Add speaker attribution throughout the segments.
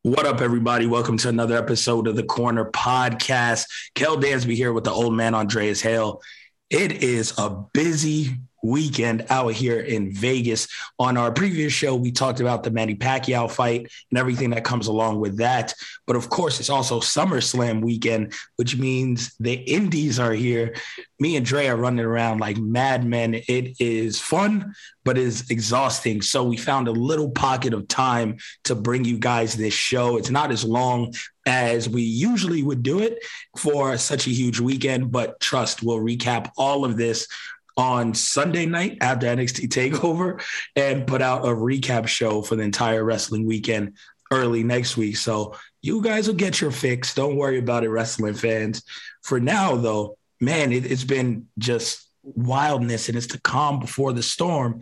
Speaker 1: What up, everybody? Welcome to another episode of the Corner Podcast. Kel Dansby here with the old man Andreas Hale. It is a busy weekend out here in Vegas. On our previous show, we talked about the Manny Pacquiao fight and everything that comes along with that. But of course, it's also SummerSlam weekend, which means the Indies are here. Me and Dre are running around like madmen. It is fun, but it is exhausting. So we found a little pocket of time to bring you guys this show. It's not as long as we usually would do it for such a huge weekend, but trust, we'll recap all of this on Sunday night after NXT TakeOver and put out a recap show for the entire wrestling weekend early next week. So you guys will get your fix. Don't worry about it, wrestling fans. For now, though, man, it, it's been just wildness and it's the calm before the storm.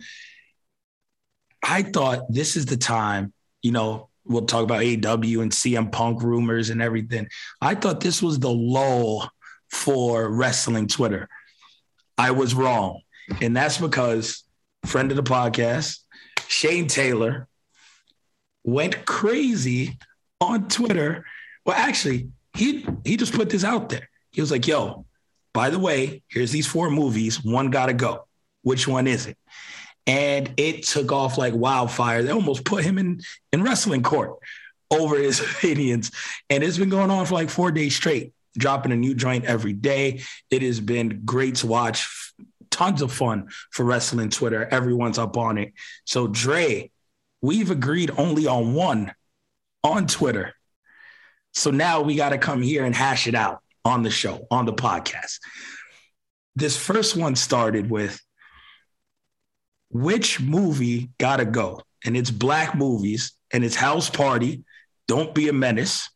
Speaker 1: I thought this is the time, you know, we'll talk about AEW and CM Punk rumors and everything. I thought this was the lull for wrestling Twitter. I was wrong. And that's because friend of the podcast, Shane Taylor, went crazy on Twitter. Well, actually, he he just put this out there. He was like, yo, by the way, here's these four movies. One gotta go. Which one is it? And it took off like wildfire. They almost put him in, in wrestling court over his opinions. And it's been going on for like four days straight dropping a new joint every day. It has been great to watch. Tons of fun for wrestling Twitter. Everyone's up on it. So, Dre, we've agreed only on one on Twitter. So now we got to come here and hash it out on the show, on the podcast. This first one started with which movie gotta go? And it's black movies and it's House Party, Don't Be a Menace,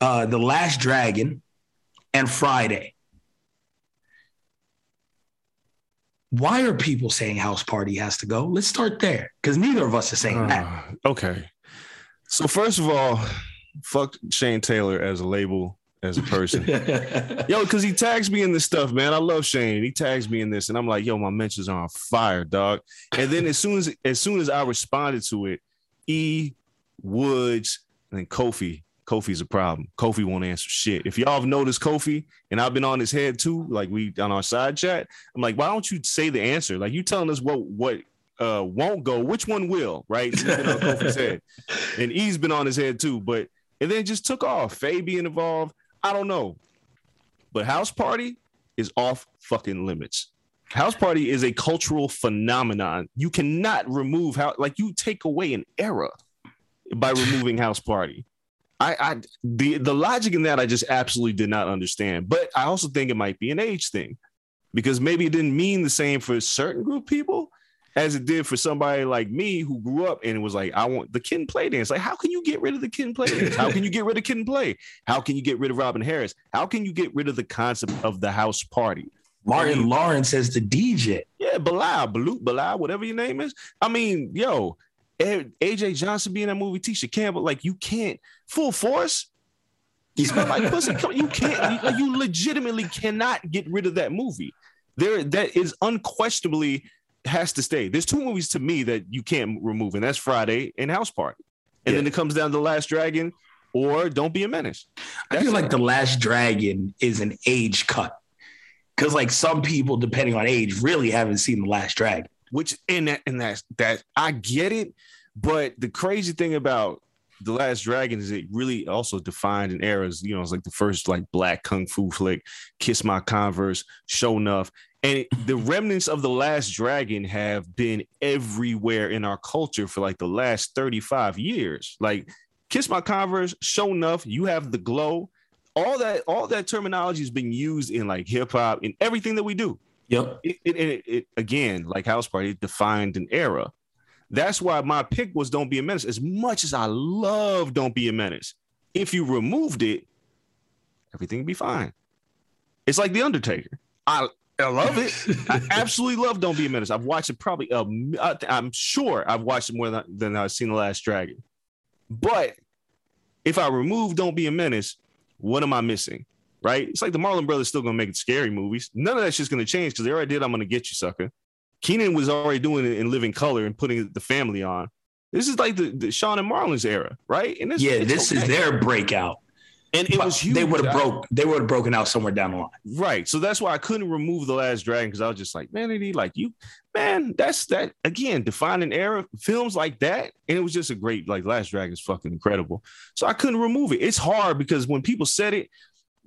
Speaker 1: uh, The Last Dragon, and Friday. Why are people saying House Party has to go? Let's start there because neither of us are saying
Speaker 2: Uh,
Speaker 1: that.
Speaker 2: okay. So first of all, fuck Shane Taylor as a label, as a person. yo, because he tags me in this stuff, man. I love Shane. He tags me in this, and I'm like, yo, my mentions are on fire, dog. And then as soon as as soon as I responded to it, E, Woods, and then Kofi. Kofi's a problem. Kofi won't answer shit. If y'all have noticed Kofi, and I've been on his head too, like we on our side chat, I'm like, why don't you say the answer? Like you telling us what what uh won't go, which one will, right? He's been on Kofi's head. And E's been on his head too, but and then just took off. Faye being involved, I don't know. But House Party is off fucking limits. House Party is a cultural phenomenon. You cannot remove how like you take away an era by removing House Party. I, I the the logic in that I just absolutely did not understand. But I also think it might be an age thing because maybe it didn't mean the same for a certain group of people as it did for somebody like me who grew up and it was like, I want the Kid 'n Play dance. Like, how can you get rid of the Kid 'n Play dance? How can you get rid of Kid 'n Play? How can you get rid of Robin Harris? How can you get rid of the concept of the house party?
Speaker 1: Martin Lawrence as the DJ.
Speaker 2: Yeah, Bilal, Balut, Bilal, whatever your name is. I mean, yo, AJ Johnson being in that movie, Tisha Campbell, like you can't full force.
Speaker 1: You
Speaker 2: smell like pussy. Come- You can't. You, you legitimately cannot get rid of that movie. There, that is unquestionably has to stay. There's two movies to me that you can't remove, and that's Friday and House Party. And
Speaker 1: Yeah.
Speaker 2: then it comes down to Last Dragon or Don't Be a Menace.
Speaker 1: I feel like The Last Dragon is an age cut. Because like some people, depending on age, really haven't seen The Last Dragon.
Speaker 2: Which and that and that's that I get it, but the crazy thing about the Last Dragon is it really also defined an era. You know, it's like the first like black kung fu flick, Kiss My Converse, Sho'nuff, and it- the remnants of the Last Dragon have been everywhere in our culture for like the last thirty five years. Like Kiss My Converse, Sho'nuff, you have the glow. All that, all that terminology has been used in like hip hop in everything that we do
Speaker 1: Yep.
Speaker 2: it, it, it, it again, like House Party, it defined an era. That's why my pick was Don't Be a Menace. As much as I love Don't Be a Menace, if you removed it, everything would be fine. It's like The Undertaker. I, I love it. I absolutely love Don't Be a Menace. I've watched it probably, a m- I th- I'm sure I've watched it more than, than I've seen The Last Dragon. But if I remove Don't Be a Menace, what am I missing? Right? It's like the Marlon Brothers still gonna make scary movies. None of that shit's gonna change because they already did I'm gonna get you, sucker. Keenen was already doing it in living color and putting the family on. This is like the, the Shawn and Marlon's era, right? And it's,
Speaker 1: Yeah, this is their breakout.
Speaker 2: and it
Speaker 1: But
Speaker 2: was huge.
Speaker 1: They would have broke. They would have broken out somewhere down the line.
Speaker 2: Right. So that's why I couldn't remove the last dragon because I was just like, man, it like you, man, that's that again, defining era, films like that. And it was just a great, like Last Dragon is fucking incredible. So I couldn't remove it. It's hard because when people said it,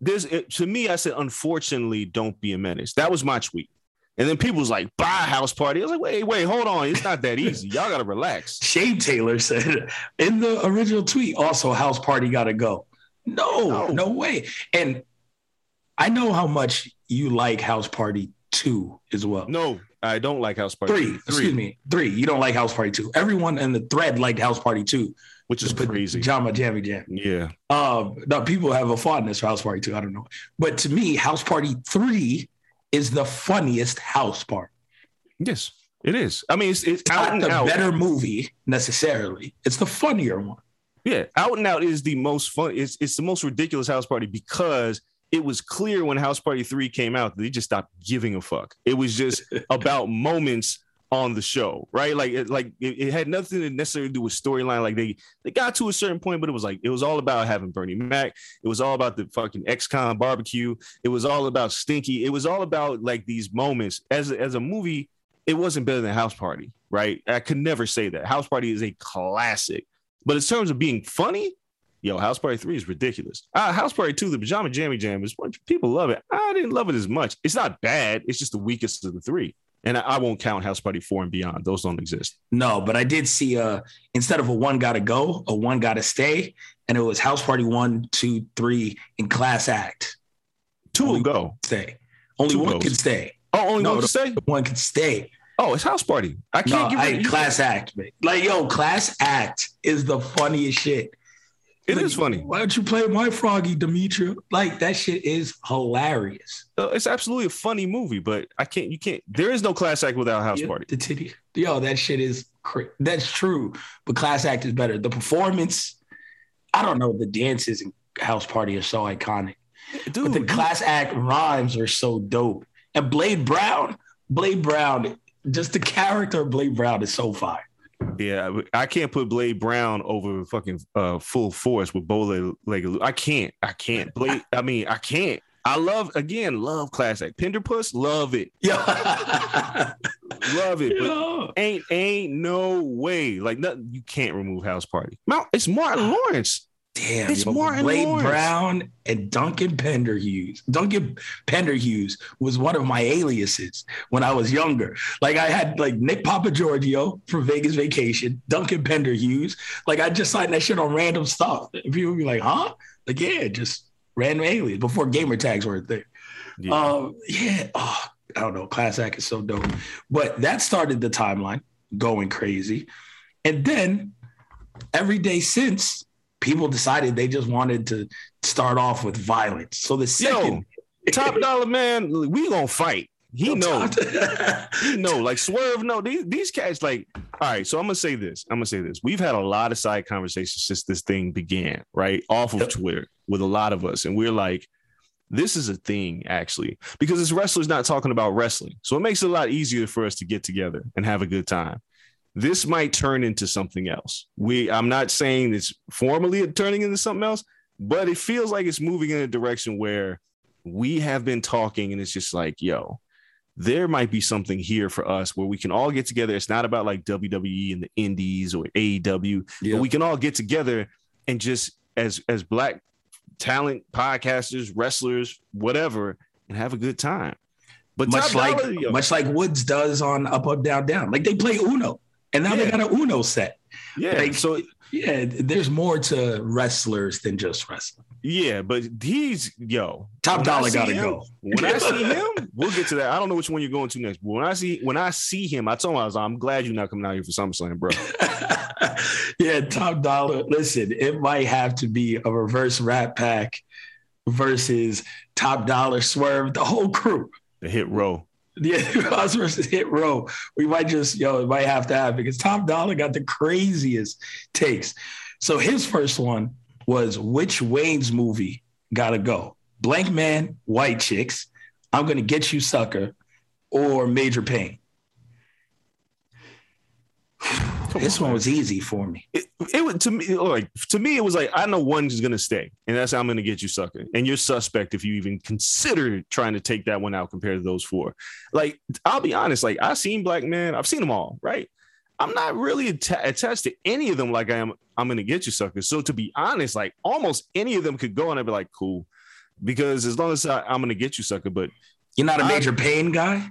Speaker 2: there's it, to me, I said, unfortunately, don't be a menace. That was my tweet. And then people was like, buy house party. I was like, wait, wait, hold on. It's not that easy. Y'all gotta relax.
Speaker 1: Shane Taylor said in the original tweet, also house party gotta go. No,
Speaker 2: No.
Speaker 1: no, way. And I know how much you like House Party 2 as well.
Speaker 2: No, I don't like house party.
Speaker 1: Three, excuse me, three. You don't like House Party 2. Everyone in the thread liked House Party 2.
Speaker 2: Which is crazy.
Speaker 1: Jama Jammy Jam.
Speaker 2: Yeah.
Speaker 1: Um, now people have a fondness for House Party 2. I don't know. But to me, House Party 3 is the funniest house party.
Speaker 2: Yes, it is. I mean, it's, it's
Speaker 1: It's
Speaker 2: out
Speaker 1: not the
Speaker 2: out.
Speaker 1: better movie necessarily. It's the funnier one.
Speaker 2: Yeah, Out and Out is the most fun. It's it's the most ridiculous house party because it was clear when House Party Three came out that they just stopped giving a fuck. It was just about moments on the show, right? Like it, like it, it had nothing to necessarily do with storyline. Like they they got to a certain point, but it was like it was all about having Bernie Mac. It was all about the fucking ex-con barbecue. It was all about Stinky. It was all about like these moments. As as a movie, it wasn't better than House Party, right? I could never say that. House Party is a classic. But in terms of being funny, yo, House Party 3 is ridiculous. Uh, House Party 2, the Pajama Jammy Jam, is people love it. I didn't love it as much. It's not bad. It's just the weakest of the three. And I, I won't count House Party 4 and beyond. Those don't exist.
Speaker 1: No, but I did see uh instead of a one gotta go, a one gotta stay, and it was House Party one, two, three, and Class Act.
Speaker 2: Two will go.
Speaker 1: Stay. Only
Speaker 2: Two
Speaker 1: one
Speaker 2: goes.
Speaker 1: can stay.
Speaker 2: Oh, only
Speaker 1: No,
Speaker 2: one to say?
Speaker 1: One can stay.
Speaker 2: Oh, it's House Party. I can't give
Speaker 1: I,
Speaker 2: it.
Speaker 1: Class Act, man. Like yo, Class Act is the funniest shit.
Speaker 2: It
Speaker 1: Like,
Speaker 2: is funny.
Speaker 1: Why don't you play my froggy, Demetria? Like that shit is hilarious.
Speaker 2: Uh, It's absolutely a funny movie, but I can't. You can't. There is no class act without House
Speaker 1: Yeah,
Speaker 2: Party.
Speaker 1: The titty. Yo, that shit is cra- that's true. But Class Act is better. The performance, I don't know. The dances in House Party are so iconic.
Speaker 2: Dude,
Speaker 1: but the Class Act rhymes are so dope. And Blade Brown, Blade Brown, just the character of Blade Brown is so fire.
Speaker 2: Yeah, I can't put Blade Brown over fucking uh, full force with bow leg. I can't. I can't. Blade. I mean, I can't. I love again. Love classic. Pinderpuss. Love it.
Speaker 1: Yeah.
Speaker 2: Love it. But ain't ain't no way. Like nothing. You can't remove House Party. Mount. It's Martin Lawrence.
Speaker 1: Damn,
Speaker 2: It's
Speaker 1: yo,
Speaker 2: Martin
Speaker 1: Blade
Speaker 2: Lawrence.
Speaker 1: Brown and Duncan Pinderhughes. Duncan Pinderhughes was one of my aliases when I was younger. Like I had like Nick Papagiorgio from Vegas Vacation, Duncan Pinderhughes. Like I just signed that shit on random stuff. And people would be like, huh? Like, yeah, just random alias before gamer tags were a thing.
Speaker 2: Yeah.
Speaker 1: Um, yeah. Oh, I don't know. Class Act is so dope. But that started the timeline going crazy. And then every day since, people decided they just wanted to start off with violence. So the second
Speaker 2: Top Dolla Man. We gonna fight. He knows. He know. Like Swerve. No. These these cats. Like All right, so I'm gonna say this. I'm gonna say this. We've had a lot of side conversations since this thing began, right? Off of. Twitter with a lot of us, and we're like, this is a thing actually, because it's wrestlers not talking about wrestling, so it makes it a lot easier for us to get together and have a good time. This might turn into something else. We, I'm not saying it's formally turning into something else, but it feels like it's moving in a direction where we have been talking, and it's just like, yo, there might be something here for us where we can all get together. It's not about like WWE and the indies or AEW,
Speaker 1: Yeah.
Speaker 2: but we can all get together and just as as black talent podcasters, wrestlers, whatever, and have a good time. But
Speaker 1: much like
Speaker 2: Dolla,
Speaker 1: much like Woods does on Up Up Down Down. Like they play Uno, and now they got an Uno set.
Speaker 2: yeah,
Speaker 1: like-
Speaker 2: so
Speaker 1: Yeah, there's more to wrestlers than just wrestling.
Speaker 2: yeah, but he's yo
Speaker 1: Top
Speaker 2: Dolla
Speaker 1: gotta
Speaker 2: him-
Speaker 1: go.
Speaker 2: When I see him, we'll get to that. I don't know which one you're going to next. But when I see when I see him, I told him I was I'm glad you're not coming out here for SummerSlam, bro.
Speaker 1: yeah, Top Dolla. Listen, it might have to be a reverse rat pack versus Top Dolla swerve, the whole crew.
Speaker 2: The hit row.
Speaker 1: Yeah, us versus Hit Row. We might just, yo, it might have to have because Top Dolla got the craziest takes. So his first one was which Wayans movie gotta go? Blank Man, White Chicks, I'm gonna get you sucker, or Major Payne. This one was easy for me.
Speaker 2: it, it was to me like to me it was like I know one's gonna stay, and that's how I'm gonna get you sucker, and you're suspect if you even consider trying to take that one out compared to those four. Like I'll be honest, like I've seen Blank Man, I've seen them all, right? I'm not really atta- attached to any of them like I am. I'm gonna get you sucker. So to be honest, like almost any of them could go, and I'd be like, cool, because as long as I, I'm gonna get you sucker, but
Speaker 1: You're not a Major Payne guy?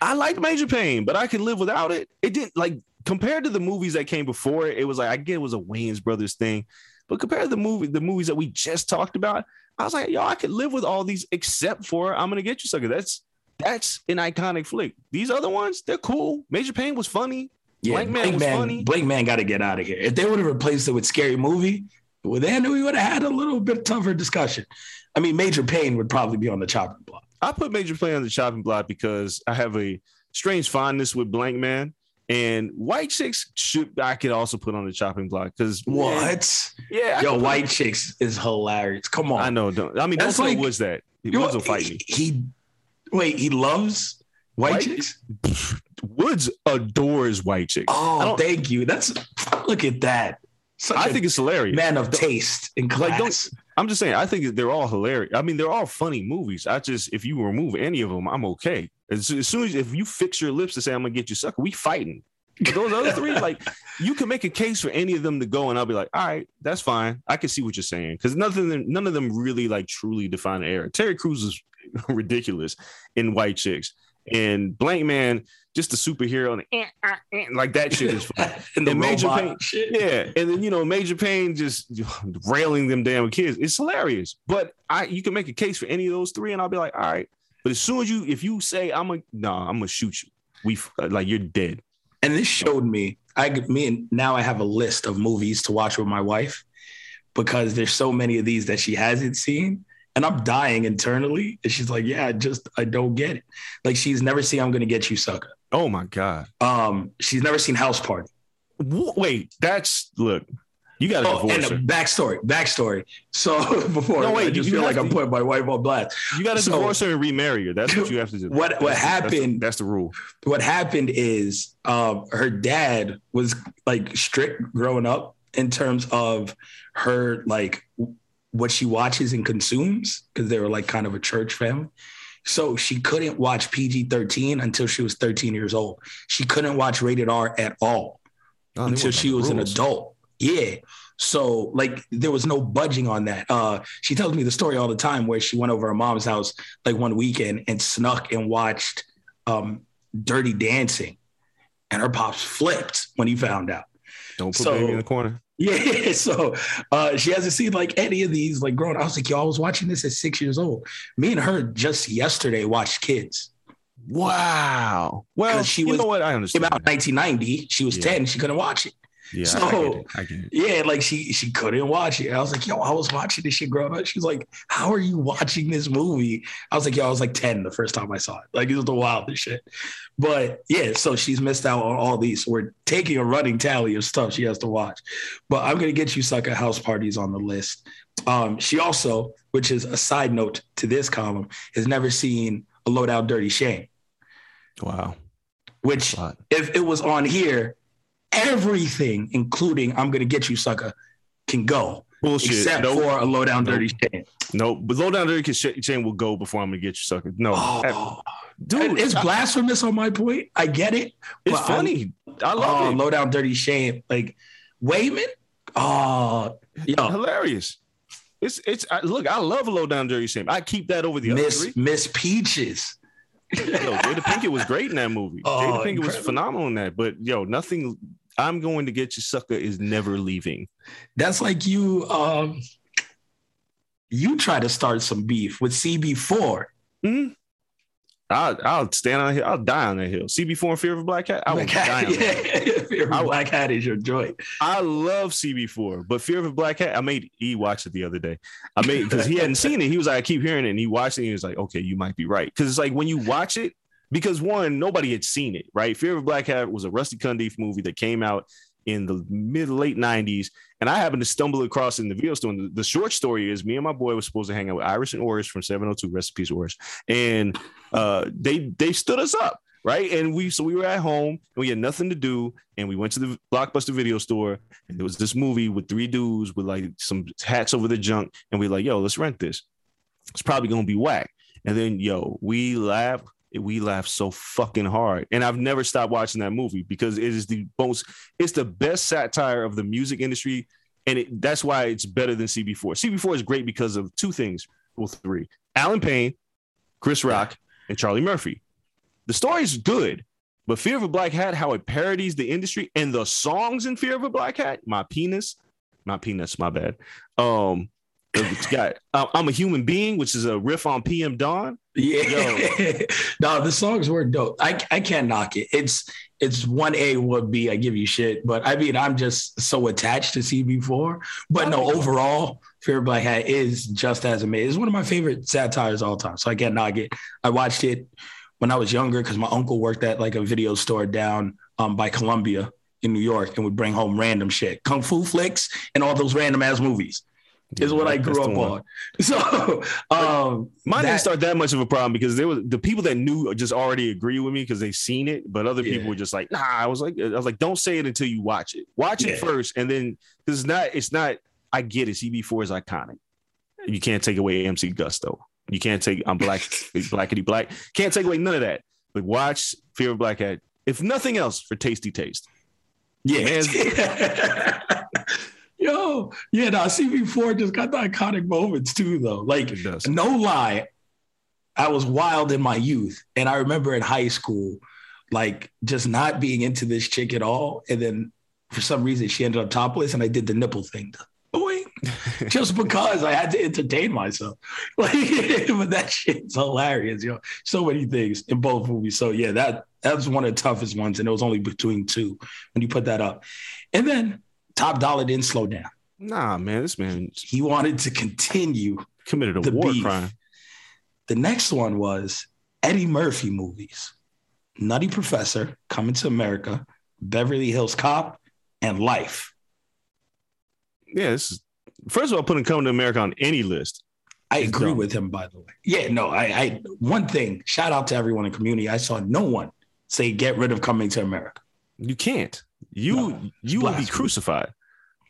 Speaker 2: I like Major Payne, but I could live without it. It didn't like compared to the movies that came before it. It was like I get it was a Wayans Brothers thing, but compared to the movie, the movies that we just talked about, I was like, yo, I could live with all these except for I'm gonna get you sucker. That's that's an iconic flick. These other ones, they're cool. Major Payne was funny. Blank Man was funny.
Speaker 1: Blank Man got to get out of here. If they would have replaced it with Scary Movie, well, then we would have had a little bit tougher discussion. I mean, Major Payne would probably be on the chopping block.
Speaker 2: I put Major Payne on the chopping block because I have a strange fondness with Blank Man. And White Chicks should I could also put on the chopping block because
Speaker 1: What?
Speaker 2: Yeah, I
Speaker 1: Yo, White Chicks is hilarious. Come on.
Speaker 2: I know. Don't, I mean,
Speaker 1: That's like-
Speaker 2: Woods that.
Speaker 1: he know
Speaker 2: Woods will
Speaker 1: what?
Speaker 2: fight me.
Speaker 1: he, he- wait, he loves White,
Speaker 2: White-
Speaker 1: Chicks?
Speaker 2: Woods adores White Chicks.
Speaker 1: Oh, thank you. That's look at that. Such
Speaker 2: I think it's hilarious.
Speaker 1: man of taste and
Speaker 2: Like,
Speaker 1: class.
Speaker 2: don't- I'm just saying. I think they're all hilarious. I mean, they're all funny movies. I just if you remove any of them, I'm okay. As, as soon as if you fix your lips to say I'm gonna get you sucker, we fighting. But those other three, like you can make a case for any of them to go, and I'll be like, all right, that's fine. I can see what you're saying because nothing, none of them really like truly define the era. Terry Crews is ridiculous in White Chicks, and Blank Man just a superhero, and eh, ah, eh, like that shit is fun.
Speaker 1: and the
Speaker 2: and Major Payne-
Speaker 1: shit.
Speaker 2: Yeah, and then you know Major Payne just railing them damn kids. It's hilarious. But I you can make a case for any of those three, and I'll be like, all right. But as soon as you if you say I'm a no, I'm gonna shoot you. We like you're dead.
Speaker 1: And this showed me, I me and now I have a list of movies to watch with my wife because there's so many of these that she hasn't seen. And I'm dying internally. And she's like, Yeah, I just I don't get it. Like she's never seen I'm gonna get you sucker.
Speaker 2: Oh my god.
Speaker 1: Um, she's never seen House Party.
Speaker 2: Wait, that's look. You got to
Speaker 1: Oh, and
Speaker 2: divorce
Speaker 1: the
Speaker 2: her.
Speaker 1: backstory, backstory. So before
Speaker 2: No, wait,
Speaker 1: I just
Speaker 2: you
Speaker 1: feel like
Speaker 2: have
Speaker 1: I'm putting my wife on blast.
Speaker 2: You got to
Speaker 1: so-
Speaker 2: divorce her and remarry her. That's what you have to do.
Speaker 1: What- what
Speaker 2: That's the- that's the-
Speaker 1: happened-
Speaker 2: That's the rule.
Speaker 1: what happened is um, her dad was like strict growing up in terms of her like what she watches and consumes because they were like kind of a church family. So she couldn't watch PG 13 until she was 13 years old. She couldn't watch rated R at all
Speaker 2: Oh,
Speaker 1: until she was an adult. Yeah. So like there was no budging on that. Uh she tells me the story all the time where she went over her mom's house like one weekend and snuck and watched um Dirty Dancing. And her pops flipped when he found out.
Speaker 2: Don't put
Speaker 1: so-
Speaker 2: baby in the corner.
Speaker 1: Yeah, so uh, she hasn't seen like any of these like growing. I was like, yo, I was watching this at six years old. Me and her just yesterday watched Kids.
Speaker 2: Wow. Well,
Speaker 1: she
Speaker 2: you
Speaker 1: was-
Speaker 2: know what? I understand.
Speaker 1: out in 1990. She was
Speaker 2: Yeah.
Speaker 1: 10. She couldn't watch it.
Speaker 2: Yeah,
Speaker 1: So-
Speaker 2: I get it. I get it.
Speaker 1: Yeah, like she she couldn't watch it. I was like, yo, I was watching this shit growing up. She's like, how are you watching this movie? I was like, yo, I was like 10 the first time I saw it. Like it was the wildest shit. But yeah, so she's missed out on all these. We're taking a running tally of stuff she has to watch. But I'm gonna get you sucker house parties on the list. Um, she also, which is a side note to this column, has never seen a low down dirty shame,
Speaker 2: Wow.
Speaker 1: which if it was on here, everything, including I'm gonna get you sucker, can go.
Speaker 2: Bullshit.
Speaker 1: Except
Speaker 2: nope.
Speaker 1: for a low down
Speaker 2: Nope.
Speaker 1: dirty shame.
Speaker 2: nope. But low down dirty chain will go before I'm gonna get you sucker. No,
Speaker 1: Oh,
Speaker 2: dude,
Speaker 1: it's
Speaker 2: I-
Speaker 1: blasphemous on my point. I get it.
Speaker 2: it's funny. I,
Speaker 1: Oh,
Speaker 2: love it.
Speaker 1: low down dirty shame. Like Wayman. Oh, yo,
Speaker 2: Hilarious. It's it's I, look. I love low down dirty shame. I keep that over the other
Speaker 1: Miss
Speaker 2: three.
Speaker 1: Miss Peaches.
Speaker 2: Yo, Jada Pinkett was great in that movie.
Speaker 1: Oh,
Speaker 2: Jada Pinkett was phenomenal in that. But yo, nothing. I'm going to get you, sucker. Is never leaving.
Speaker 1: That's like you. Um, you try to start some beef with CB4.
Speaker 2: Mhm. I'll, I'll stand on here. I'll die on that hill. CB4 and Fear of a Black Hat. I will
Speaker 1: Black
Speaker 2: die
Speaker 1: Hat,
Speaker 2: on that.
Speaker 1: yeah, Your
Speaker 2: I-
Speaker 1: Black Hat is your joint.
Speaker 2: I love CB4, but Fear of a Black Hat, I made E watch it the other day. I made because he hadn't seen it. He was like, I keep hearing it, and he watched it. And he was like, Okay, you might be right. Because it's like when you watch it, because one, nobody had seen it, right? Fear of a Black Hat was a Rusty Cundiff movie that came out in the mid late 90s. And I happened to stumble across in the video store. The, the short story is me and my boy was supposed to hang out with Irish and Orish from 702 Recipes Orish. And uh, they they stood us up, right? And we so we were at home and we had nothing to do. And we went to the blockbuster video store and there was this movie with three dudes with like some hats over the junk. And we like, yo, let's rent this. It's probably gonna be whack. And then yo, we laugh. We laugh so fucking hard, and I've never stopped watching that movie because it is the most, it's the best satire of the music industry, and it, that's why it's better than CB4. CB4 is great because of two things, well, three: Allen Payne, Chris Rock, and Charlie Murphy. The story is good, but Fear of a Black Hat, how it parodies the industry and the songs in Fear of a Black Hat, my penis, not peanuts, my bad. Um, it's got I'm a human being, which is a riff on PM Dawn.
Speaker 1: Yeah. no, the songs were dope. I, I can't knock it. It's it's one A, one B. I give you shit. But I mean, I'm just so attached to CB4. But no, overall, Fear Black Hat is just as amazing. It's one of my favorite satires all time. So I can't knock it. I watched it when I was younger because my uncle worked at like a video store down um, by Columbia in New York and would bring home random shit, kung fu flicks, and all those random ass movies. Is what I grew up
Speaker 2: one.
Speaker 1: on. So um
Speaker 2: Mine
Speaker 1: that-
Speaker 2: didn't start that much of a problem because there was the people that knew just already agree with me because they've seen it, but other
Speaker 1: Yeah.
Speaker 2: people were just like, nah. I was like, I was like, don't say it until you watch it. Watch
Speaker 1: Yeah.
Speaker 2: it first, and then because it's not, it's not. I get it. CB4 is iconic. You can't take away MC Gusto. You can't take I'm black, blackity black. Can't take away none of that. But watch Fear of Black Hat. If nothing else, for tasty taste.
Speaker 1: Yeah. Yo, yeah, no, CB4 just got the iconic moments too, though. Like, no lie, I was wild in my youth. And I remember in high school, like just not being into this chick at all. And then for some reason she ended up topless and I did the nipple thing. Boing. just because I had to entertain myself. Like, but that shit's hilarious, yo. So many things in both movies. So yeah, that that was one of the toughest ones, and it was only between two when you put that up. And then Top Dolla didn't slow down.
Speaker 2: Nah, man, this man
Speaker 1: He wanted to continue.
Speaker 2: committed a
Speaker 1: The
Speaker 2: war
Speaker 1: beef.
Speaker 2: crime.
Speaker 1: The next one was Eddie Murphy movies. Nutty Professor, Coming to America, Beverly Hills Cop, and Life.
Speaker 2: Yeah, first of all putting coming to America on any list.
Speaker 1: I agree
Speaker 2: dumb.
Speaker 1: with him, by the way. Yeah, no, I, I one thing, shout out to everyone in community. I saw no one say get rid of coming to America.
Speaker 2: You can't. You
Speaker 1: No,
Speaker 2: you will be crucified.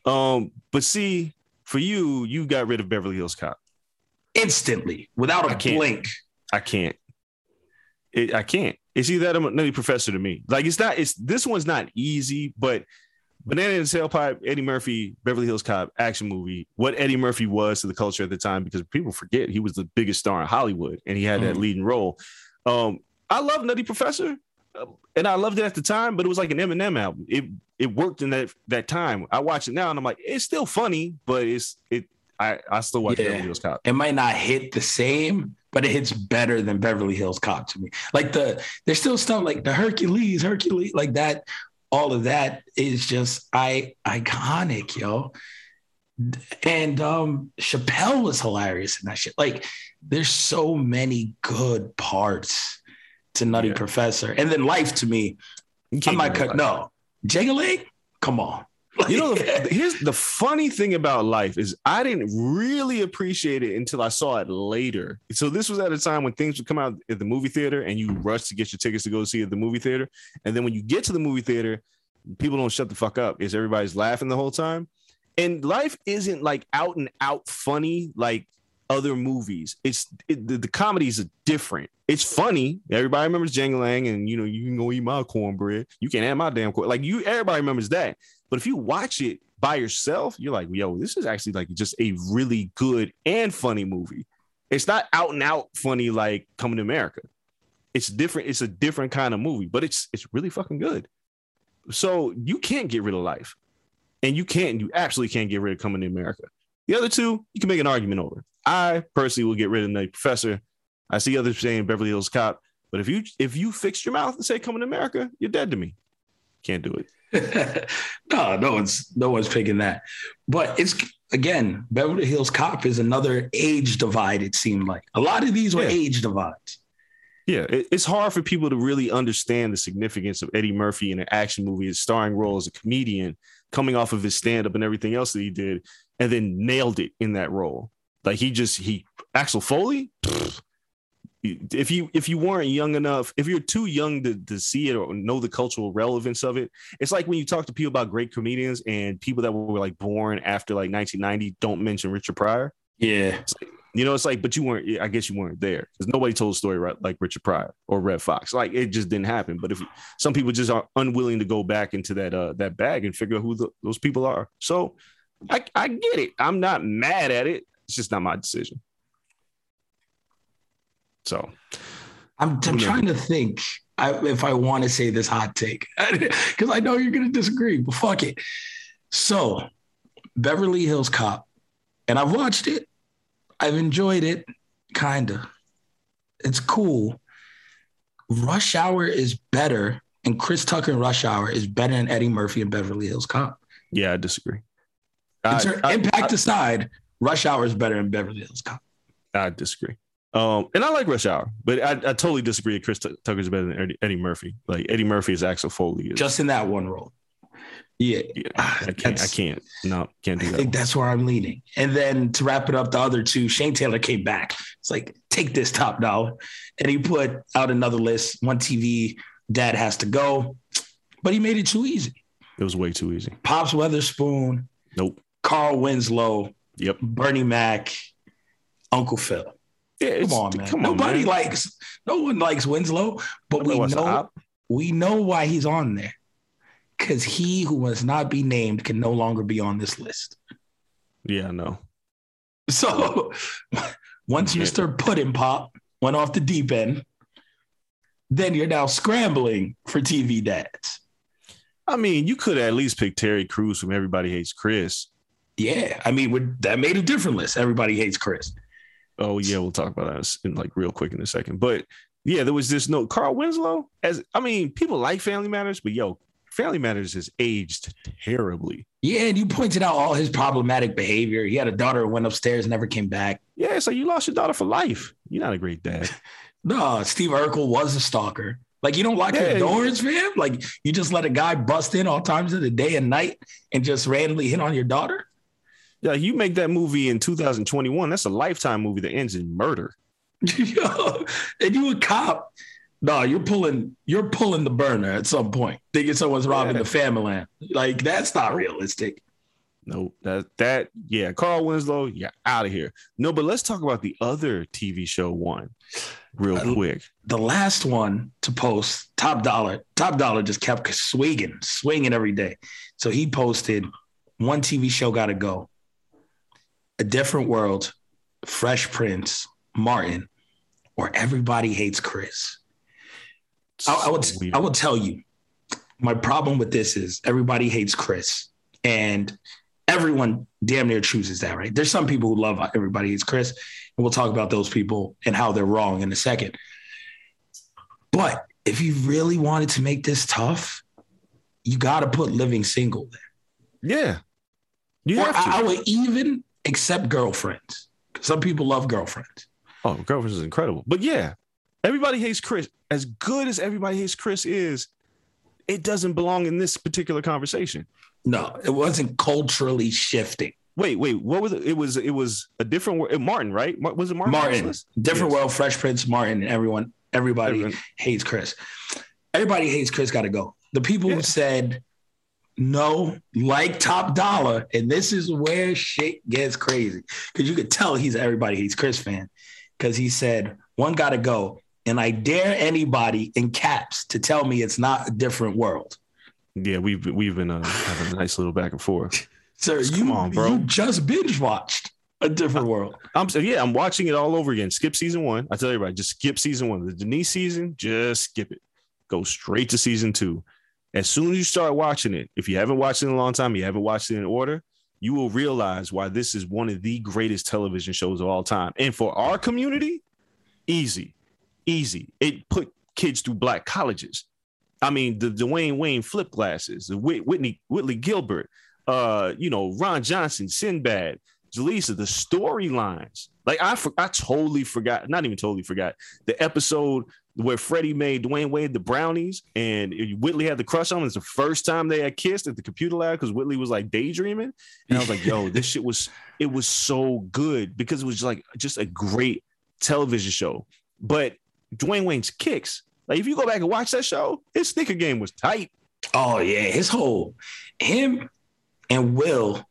Speaker 2: Um, but see, for you, you got rid of Beverly Hills Cop.
Speaker 1: Instantly, without
Speaker 2: I
Speaker 1: a
Speaker 2: can't.
Speaker 1: blink.
Speaker 2: I can't. It, I can't. It's either that or Nutty Professor to me. Like it's not. It's this one's not easy, but Banana and Tailpipe, Eddie Murphy, Beverly Hills Cop action movie. What Eddie Murphy was to the culture at the time, because people forget he was the biggest star in Hollywood and he had that
Speaker 1: Mhm.
Speaker 2: leading role. Um, I love Nutty Professor, and I loved it at the time, but it was like an Eminem album. It it worked in that that time. I watch it now and I'm like, it's still funny, but it's it. I I still watch
Speaker 1: Yeah.
Speaker 2: Beverly Hills Cop.
Speaker 1: It might not hit the same, but it hits better than Beverly Hills Cop to me. Like the there's still stuff like the Hercules, Hercules, like that. all of that is just I iconic, yo. And um Chappelle was hilarious in that shit. Like, there's so many good parts to Nutty
Speaker 2: Yeah.
Speaker 1: Professor. And then life to me, not
Speaker 2: go
Speaker 1: cut. No, Jingling, come on.
Speaker 2: You know, the, here's the funny thing about life is I didn't really appreciate it until I saw it later. So this was at a time when things would come out at the movie theater and you rush to get your tickets to go see at the movie theater. And then when you get to the movie theater, people don't shut the fuck up because everybody's laughing the whole time. And life isn't like out and out funny like other movies. It's it, the, the comedies are different. It's funny. Everybody remembers Jang Lang, and you know you can go eat my cornbread. You can't my damn corn. Like you, everybody remembers that. But if you watch it by yourself, you're like, yo, this is actually like just a really good and funny movie. It's not out and out funny like Coming to America. It's different. It's a different kind of movie, but it's it's really fucking good. So you can't get rid of life, and you can't. You absolutely can't get rid of Coming to America. The other two, you can make an argument over. I personally will get rid of the professor. I see others saying Beverly Hills Cop, but if you if you fix your mouth and say Coming to America, you're dead to me. Can't do it.
Speaker 1: no, no one's no one's picking that. But it's again, Beverly Hills Cop is another age divide. It seemed like a lot of these were
Speaker 2: Yeah.
Speaker 1: age divides.
Speaker 2: Yeah, it- it's hard for people to really understand the significance of Eddie Murphy in an action movie, his starring role as a comedian, coming off of his stand up and everything else that he did, and then nailed it in that role. Like he just he Axel Foley. pfft, if you if you weren't young enough, if you're too young to, to see it or know the cultural relevance of it, it's like when you talk to people about great comedians and people that were like born after like 1990 don't mention Richard Pryor.
Speaker 1: Yeah.
Speaker 2: You know, it's like, but you weren't. I guess you weren't there because nobody told a story right, like Richard Pryor or Redd Foxx. Like it just didn't happen. But if some people just are unwilling to go back into that uh that bag and figure out who the, those people are, so I I get it. I'm not mad at it. It's just not my decision. So
Speaker 1: I'm, I'm trying to think I, if I want to say this hot take because I know you're going to disagree, but fuck it. So, Beverly Hills Cop, and I've watched it. I've enjoyed it, kind of. It's cool. Rush Hour is better, and Chris Tucker in Rush Hour is better than Eddie Murphy in Beverly Hills Cop.
Speaker 2: yeah, I disagree. I,
Speaker 1: ter-
Speaker 2: I-
Speaker 1: impact aside, Rush Hour is better than Beverly Hills Cop.
Speaker 2: I disagree. Um, and I like Rush Hour, but I, I totally disagree. that Chris T- Tucker's better than Eddie, Eddie Murphy. Like Eddie Murphy is Axel Foley. Is,
Speaker 1: Just in that one role. Yeah.
Speaker 2: yeah, I can't. I can't. No, can't do
Speaker 1: I
Speaker 2: that.
Speaker 1: think that's where I'm leaning. And then to wrap it up, the other two, Shane Taylor came back. It's like, take this Top Dolla. And he put out another list. One TV, dad has to go. But he made it too easy.
Speaker 2: It was way too easy.
Speaker 1: Pops Weatherspoon,
Speaker 2: Nope.
Speaker 1: Carl Winslow,
Speaker 2: Yep.
Speaker 1: Bernie Mac, Uncle Phil.
Speaker 2: Yeah,
Speaker 1: Come on, man.
Speaker 2: Come on,
Speaker 1: Nobody
Speaker 2: man.
Speaker 1: likes, no one likes Winslow, but we know
Speaker 2: op.
Speaker 1: we know why he's on there. Because he who must not be named can no longer be on this list.
Speaker 2: Yeah, no.
Speaker 1: So once
Speaker 2: Yeah.
Speaker 1: Mr. Puddin Pop went off the deep end, then you're now scrambling for TV dads.
Speaker 2: I mean, you could at least pick Terry Crews from Everybody Hates Chris.
Speaker 1: Yeah, I mean, we're, that made a different list. Everybody hates Chris.
Speaker 2: Oh yeah, we'll talk about that in like real quick in a second. But yeah, there was this note. Carl Winslow, as I mean, people like Family Matters, but yo, Family Matters has aged terribly.
Speaker 1: Yeah, and you pointed out all his problematic behavior. He had a daughter who went upstairs, never came back.
Speaker 2: Yeah, so you lost your daughter for life. You're not a great dad.
Speaker 1: No, Steve Urkel was a stalker. Like you don't lock
Speaker 2: Yeah.
Speaker 1: your doors, fam. Like you just let a guy bust in all times of the day and night and just randomly hit on your daughter.
Speaker 2: Yeah, you make that movie in 2021. That's a lifetime movie that ends in murder.
Speaker 1: Yo, and you a cop. No, you're pulling you're pulling the burner at some point, thinking someone's robbing
Speaker 2: Yeah.
Speaker 1: the family. Land. Like that's not realistic.
Speaker 2: No, that that yeah, Carl Winslow, yeah, out of here. No, but let's talk about the other TV show one real
Speaker 1: Uh,
Speaker 2: quick.
Speaker 1: The last one to post, Top Dolla, Top Dolla just kept swinging, swinging every day. So he posted one TV show got to go, A Different World, Fresh Prince, Martin, or Everybody Hates Chris. I, I would
Speaker 2: So weird.
Speaker 1: I will tell you, my problem with this is everybody hates Chris, and everyone damn near chooses that. Right? There's some people who love everybody hates Chris, and we'll talk about those people and how they're wrong in a second. But if you really wanted to make this tough, you got to put living single there.
Speaker 2: Yeah. You
Speaker 1: Or
Speaker 2: have to.
Speaker 1: I, I would even accept girlfriends. Some people love girlfriends.
Speaker 2: Oh, Girlfriends is incredible. But yeah, everybody hates Chris. As good as everybody hates Chris is, it doesn't belong in this particular conversation.
Speaker 1: No, it wasn't culturally shifting.
Speaker 2: Wait, wait, what was it? It was it was a different word. Eh, Martin, right? Was it Martin?
Speaker 1: Martin, different
Speaker 2: Yes.
Speaker 1: world, Fresh Prince, Martin, everyone, everybody
Speaker 2: Everyone.
Speaker 1: hates Chris. Everybody hates Chris. Got to go. The people
Speaker 2: Yeah.
Speaker 1: who said no, like Top Dolla, and this is where shit gets crazy because you could tell he's everybody hates Chris fan because he said one got to go, and I dare anybody in caps to tell me it's not a different world.
Speaker 2: Yeah, we've we've been uh, having a nice little back and forth.
Speaker 1: Sir,
Speaker 2: Come
Speaker 1: you,
Speaker 2: on, bro.
Speaker 1: you just binge watched a different world.
Speaker 2: I'm yeah, I'm watching it all over again. Skip season one. I tell everybody, just skip season one. The Denise season, just skip it. Go straight to season two. As soon as you start watching it, if you haven't watched it in a long time, you haven't watched it in order, you will realize why this is one of the greatest television shows of all time. And for our community, easy, easy. It put kids through black colleges. I mean, the Dwayne Wayne flip glasses, the Whitney Whitley Gilbert, uh, you know, Ron Johnson, Sinbad, Jaleesa, the storylines. Like I, for, I totally forgot, not even totally forgot the episode where Freddie made Dwayne Wayne the brownies and Whitley had the crush on him. It's the first time they had kissed at the computer lab because Whitley was like daydreaming. And I was like, yo, this shit was, it was so good because it was like just a great television show. But Dwayne Wayne's kicks, like if you go back and watch that show, his sneaker game was tight.
Speaker 1: Oh yeah, his whole him and Will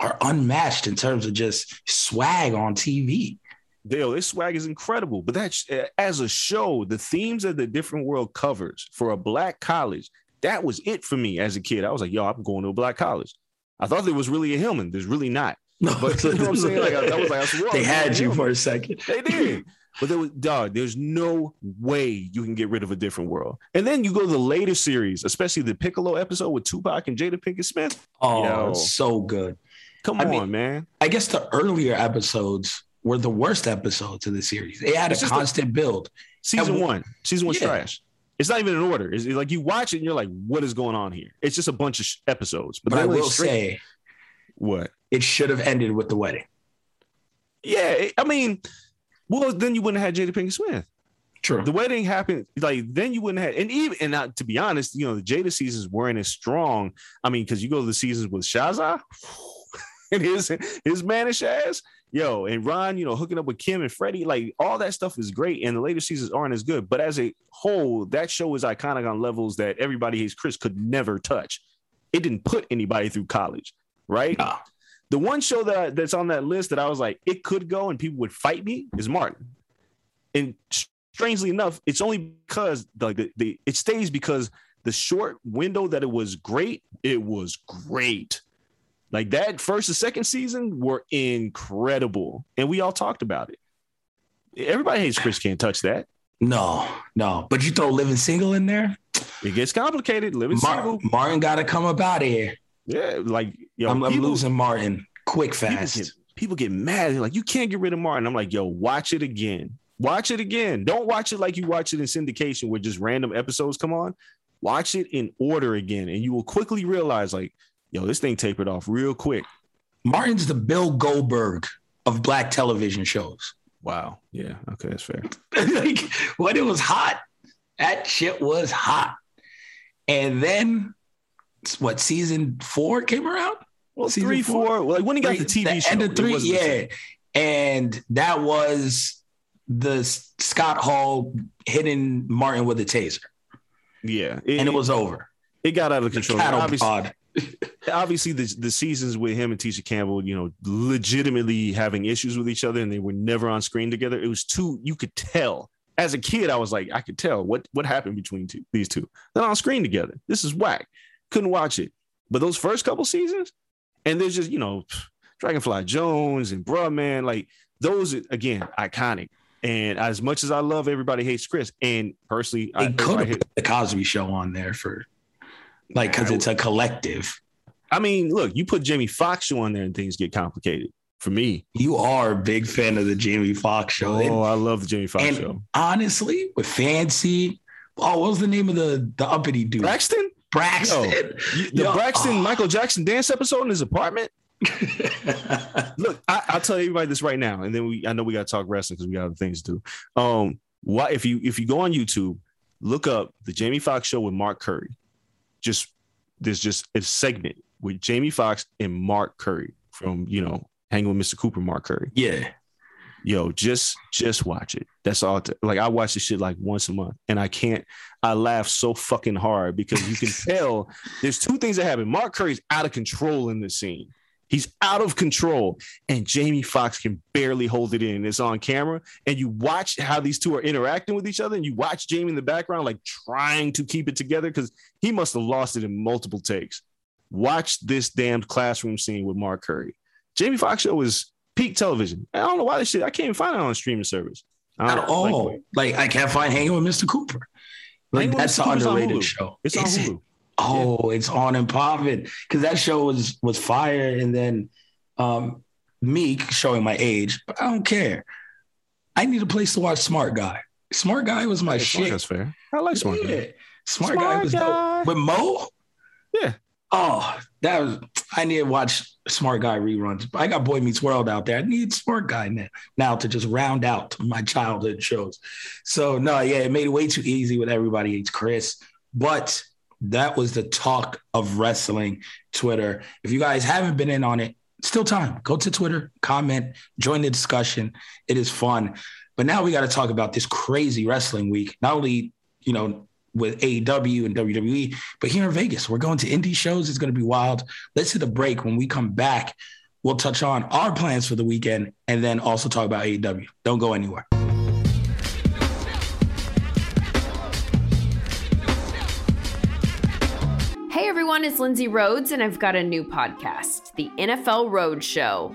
Speaker 1: are unmatched in terms of just swag on TV.
Speaker 2: Dale, this swag is incredible. But that's uh, as a show, the themes that the different world covers for a black college, that was it for me as a kid. I was like, yo, I'm going to a black college. I thought there was really a Hillman. There's really not.
Speaker 1: No,
Speaker 2: But you know what I'm saying? Like, I- I was like, I swear
Speaker 1: they had you
Speaker 2: to
Speaker 1: for a second.
Speaker 2: They did. But there was dog, there's no way you can get rid of a different world. And then you go to the later series, especially the Piccolo episode with Tupac and Jada Pinkett Smith.
Speaker 1: Oh,
Speaker 2: Yo.
Speaker 1: so good.
Speaker 2: Come
Speaker 1: I
Speaker 2: on,
Speaker 1: mean-
Speaker 2: man.
Speaker 1: I guess the earlier episodes were the worst episodes of the series. They had
Speaker 2: It's
Speaker 1: a
Speaker 2: just a-
Speaker 1: constant build.
Speaker 2: Season
Speaker 1: And-
Speaker 2: one. Season one's
Speaker 1: Yeah.
Speaker 2: trash. It's not even in order. It's, it's like you watch it and you're like, what is going on here? It's just a bunch of sh- episodes.
Speaker 1: But,
Speaker 2: they
Speaker 1: I will
Speaker 2: straight-
Speaker 1: say
Speaker 2: what?
Speaker 1: it should have ended with the wedding.
Speaker 2: Yeah, I mean, well, then you wouldn't have had Jada Pinkett Smith.
Speaker 1: True.
Speaker 2: The wedding happened, like then you wouldn't have, and even and uh, to be honest, you know, the Jada seasons weren't as strong. I mean, because you go to the seasons with Shazza and his his mannish ass, yo, and Ron, you know, hooking up with Kim and Freddie, like all that stuff is great, and the later seasons aren't as good. But as a whole, that show is iconic on levels that everybody hates Chris could never touch. It didn't put anybody through college, right?
Speaker 1: No.
Speaker 2: The one show that I- that's on that list that I was like, it could go and people would fight me is Martin. And strangely enough, it's only because like the, the it stays because the short window that it was great, it was great. Like that first and second season were incredible, and we all talked about it. Everybody hates Chris can't touch that.
Speaker 1: No, no. But you throw living single in there,
Speaker 2: It gets complicated. Living
Speaker 1: Mar-
Speaker 2: single,
Speaker 1: Martin got to come up out here.
Speaker 2: Yeah. Like yo,
Speaker 1: I'm, I'm losing Martin quick,
Speaker 2: people
Speaker 1: fast.
Speaker 2: get, people get mad. They're like, you can't get rid of Martin. I'm like, yo, watch it again. Watch it again. Don't watch it like you watch it in syndication where just random episodes come on. Watch it in order again, and you will quickly realize, like, yo, this thing tapered off real quick.
Speaker 1: Martin's the Bill Goldberg of black television shows.
Speaker 2: Wow. Yeah. Okay, that's fair.
Speaker 1: like when it was hot, that shit was hot. And then what season four came around?
Speaker 2: Well,
Speaker 1: Season
Speaker 2: three,
Speaker 1: four?
Speaker 2: four. Like when he got the TV show,
Speaker 1: end of three, yeah. And that was the Scott Hall hitting Martin with a taser,
Speaker 2: yeah.
Speaker 1: and it was over.
Speaker 2: it got out of control.
Speaker 1: Cattle
Speaker 2: Obviously,
Speaker 1: pod.
Speaker 2: obviously the, the seasons with him and Tisha Campbell, you know, legitimately having issues with each other and they were never on screen together. It was too, you could tell. As a kid, I was like, I could tell what what happened between two, these two. They're on screen together. This is whack. Couldn't watch it. But those first couple seasons, and there's just, you know, Dragonfly Jones and Bruh Man, like those are, again, iconic. And as much as I love everybody hates Chris, and personally, I,
Speaker 1: could have put the Cosby Show on there for like because it's a collective.
Speaker 2: I mean, look, you put Jamie Foxx show on there and things get complicated for me.
Speaker 1: You are a big fan of the Jamie Foxx show. And-
Speaker 2: Oh, I love the Jamie Foxx show.
Speaker 1: honestly, with Fancy, oh, what was the name of the the uppity dude?
Speaker 2: Braxton?
Speaker 1: Braxton.
Speaker 2: You- the
Speaker 1: Yo,
Speaker 2: Braxton
Speaker 1: oh.
Speaker 2: Michael Jackson dance episode in his apartment. Look, I, I'll tell everybody this right now, and then we I know we got to talk wrestling because we got other things to do. Um, why if you if you go on YouTube, look up the Jamie Foxx show with Mark Curry. Just there's just a segment with Jamie Foxx and Mark Curry from you know hanging with Mr. Cooper, Mark Curry.
Speaker 1: yeah.
Speaker 2: Yo, just just watch it. That's all. t- like I watch this shit like once a month, and I can't. I laugh so fucking hard because you can tell there's two things that happen. Mark Curry's out of control in this scene. He's out of control, and Jamie Foxx can barely hold it in. It's on camera, and you watch how these two are interacting with each other, and you watch Jamie in the background, like trying to keep it together because he must have lost it in multiple takes. Watch this damn classroom scene with Mark Curry. Jamie Foxx show is peak television. I don't know why this shit. I can't even find it on a streaming service.
Speaker 1: At all.
Speaker 2: like,
Speaker 1: Like, I can't find Hanging with Mr. Cooper. Like
Speaker 2: Hanging
Speaker 1: that's an underrated show.
Speaker 2: it's on
Speaker 1: Is it?
Speaker 2: Hulu.
Speaker 1: Oh, it's on and popping because that show was was fire, and then um Meek showing my age, but I don't care. I need a place to watch Smart Guy. Smart Guy was my
Speaker 2: Yeah,
Speaker 1: shit.
Speaker 2: That's fair. I like Smart
Speaker 1: yeah.
Speaker 2: Guy.
Speaker 1: Smart,
Speaker 2: Smart
Speaker 1: Guy was
Speaker 2: Guy.
Speaker 1: dope. But Mo.
Speaker 2: Yeah.
Speaker 1: Oh, that was. I need to watch Smart Guy reruns. I got Boy Meets World out there. I need Smart Guy now, now to just round out my childhood shows. So no, yeah, it made it way too easy with everybody hates Chris. But that was the talk of wrestling Twitter. If you guys haven't been in on it, still time. Go to Twitter, comment, join the discussion. It is fun. But now we got to talk about this crazy wrestling week. Not only, you know, with AEW and WWE, but here in Vegas, we're going to indie shows. It's going to be wild. Let's hit a break. When we come back, we'll touch on our plans for the weekend and then also talk about AEW. Don't go anywhere.
Speaker 3: Hey everyone, it's Lindsay Rhodes, and I've got a new podcast, the NFL Road Show.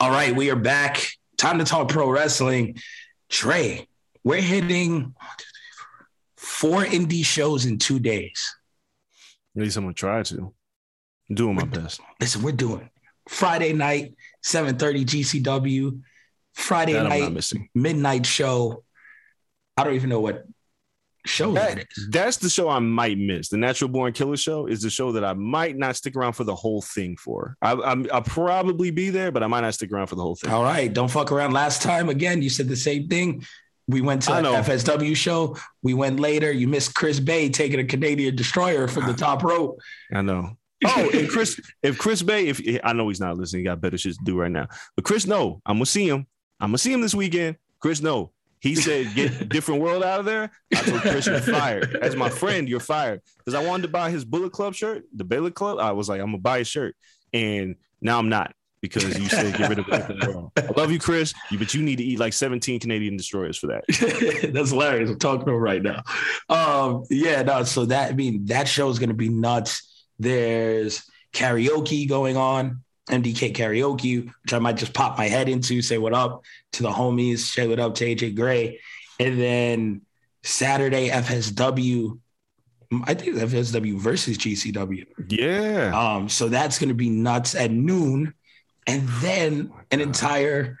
Speaker 1: All right, we are back. Time to talk pro wrestling. Trey, we're hitting four indie shows in two days.
Speaker 2: At least I'm gonna try to. I'm doing my best.
Speaker 1: Listen, we're doing Friday night, 7:30 GCW, Friday
Speaker 2: That
Speaker 1: night, midnight show. I don't even know what show that
Speaker 2: That,
Speaker 1: is.
Speaker 2: that's the show I might miss. The Natural Born Killer show is the show that I might not stick around for the whole thing for. I, I'm, I'll probably be there, but I might not stick around for the whole thing.
Speaker 1: All right, don't fuck around. Last time again, you said the same thing. We went to
Speaker 2: I
Speaker 1: an. FSW show. We went later. You missed Chris Bey taking a Canadian destroyer from the ah. top rope.
Speaker 2: I know. Oh, and Chris, if Chris Bey, if I know he's not listening, he got better shit to do right now. But Chris, no, I'm gonna see him. I'm gonna see him this weekend. Chris, no. He said, "Get different world out of there." I told Chris, "You're fired." As my friend, you're fired because I wanted to buy his Bullet Club shirt, the Bullet Club. I was like, "I'm gonna buy a shirt," and now I'm not because you said get rid of world. I love you, Chris, but you need to eat like 17 Canadian destroyers for that.
Speaker 1: That's hilarious. I'm talking to him right now. Um, yeah, no. So that I mean that show is gonna be nuts. There's karaoke going on, MDK karaoke, which I might just pop my head into, say what up to the homies, say what up to AJ Gray, and then Saturday FSW. I think FSW versus GCW.
Speaker 2: Yeah,
Speaker 1: Um, so that's going to be nuts at noon, and then an entire,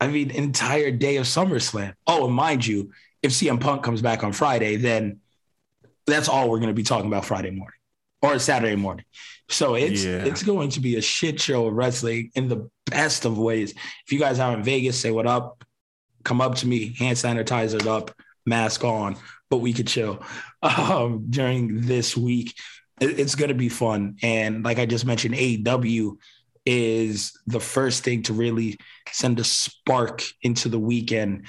Speaker 1: I mean, entire day of SummerSlam. Oh, and mind you, if CM Punk comes back on Friday, then that's all we're going to be talking about Friday morning or Saturday morning. So it's
Speaker 2: Yeah.
Speaker 1: it's going to be a shit show of wrestling in the best of ways. If you guys are in Vegas, say what up, come up to me, hand sanitizer up, mask on, but we could chill um, during this week. It's going to be fun. And like I just mentioned, AEW is the first thing to really send a spark into the weekend.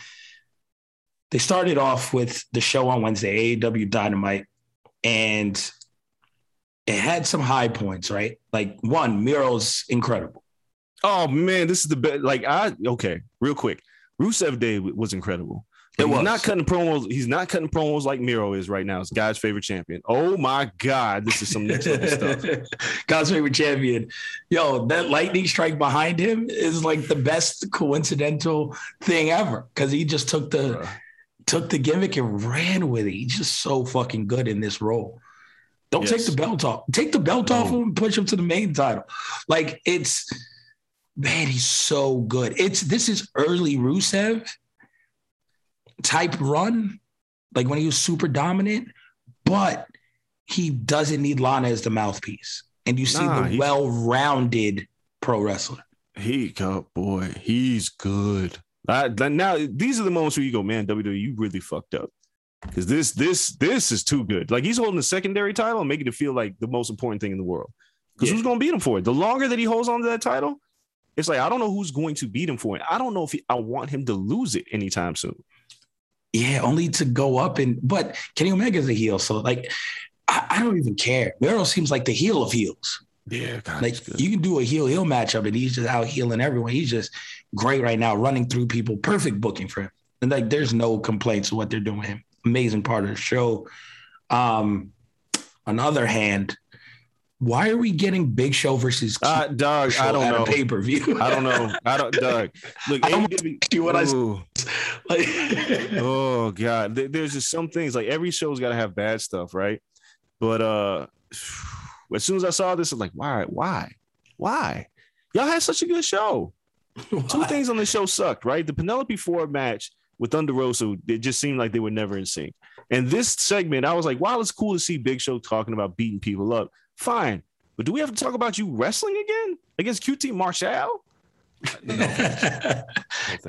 Speaker 1: They started off with the show on Wednesday, AEW Dynamite, and it had some high points, right? Like one, Miro's incredible.
Speaker 2: Oh man, this is the best. Like I okay, real quick. Rusev Day was incredible.
Speaker 1: It
Speaker 2: he's
Speaker 1: was.
Speaker 2: not cutting promos. He's not cutting promos like Miro is right now. It's God's favorite champion. Oh my God, this is some next level stuff.
Speaker 1: God's favorite champion. Yo, that lightning strike behind him is like the best coincidental thing ever because he just took the
Speaker 2: Bruh.
Speaker 1: took the gimmick and ran with it. He's just so fucking good in this role. Don't take the belt off. Take the belt off
Speaker 2: No.
Speaker 1: him and push him to the main title. Like it's man, he's so good. It's this is early Rusev type run, like when he was super dominant, but he doesn't need Lana as the mouthpiece. And you see
Speaker 2: Nah,
Speaker 1: the well-rounded pro wrestler.
Speaker 2: He, oh boy, he's good. I, now these are the moments where you go, man, WWE, you really fucked up. Because this, this, this is too good. Like he's holding the secondary title and making it feel like the most important thing in the world. Because
Speaker 1: Yeah.
Speaker 2: who's going to beat him for it? The longer that he holds on to that title, it's like I don't know who's going to beat him for it. I don't know if he, I want him to lose it anytime soon.
Speaker 1: Yeah, only to go up and but Kenny Omega's a heel, so like I, I don't even care. Miro seems like the heel of heels.
Speaker 2: Yeah, God,
Speaker 1: Like you can do a heel heel matchup, and he's just out healing everyone. He's just great right now, running through people. Perfect booking for him. And like, there's no complaints of what they're doing with him. Amazing part of the show. Um, on the other hand, why are we getting Big Show versus
Speaker 2: uh, dog,
Speaker 1: Show
Speaker 2: I don't know.
Speaker 1: pay per view?
Speaker 2: I don't know. I don't, Doug. Look,
Speaker 1: I don't
Speaker 2: AEW
Speaker 1: what I
Speaker 2: Ooh.
Speaker 1: like.
Speaker 2: oh god there's just some things like every show's got to have bad stuff right but uh as soon as i saw this i'm like why why why y'all had such a good show two things on the show sucked right the penelope ford match with thunder rosa it just seemed like they were never in sync and this segment i was like wow it's cool to see big show talking about beating people up fine but do we have to talk about you wrestling again against qt marshall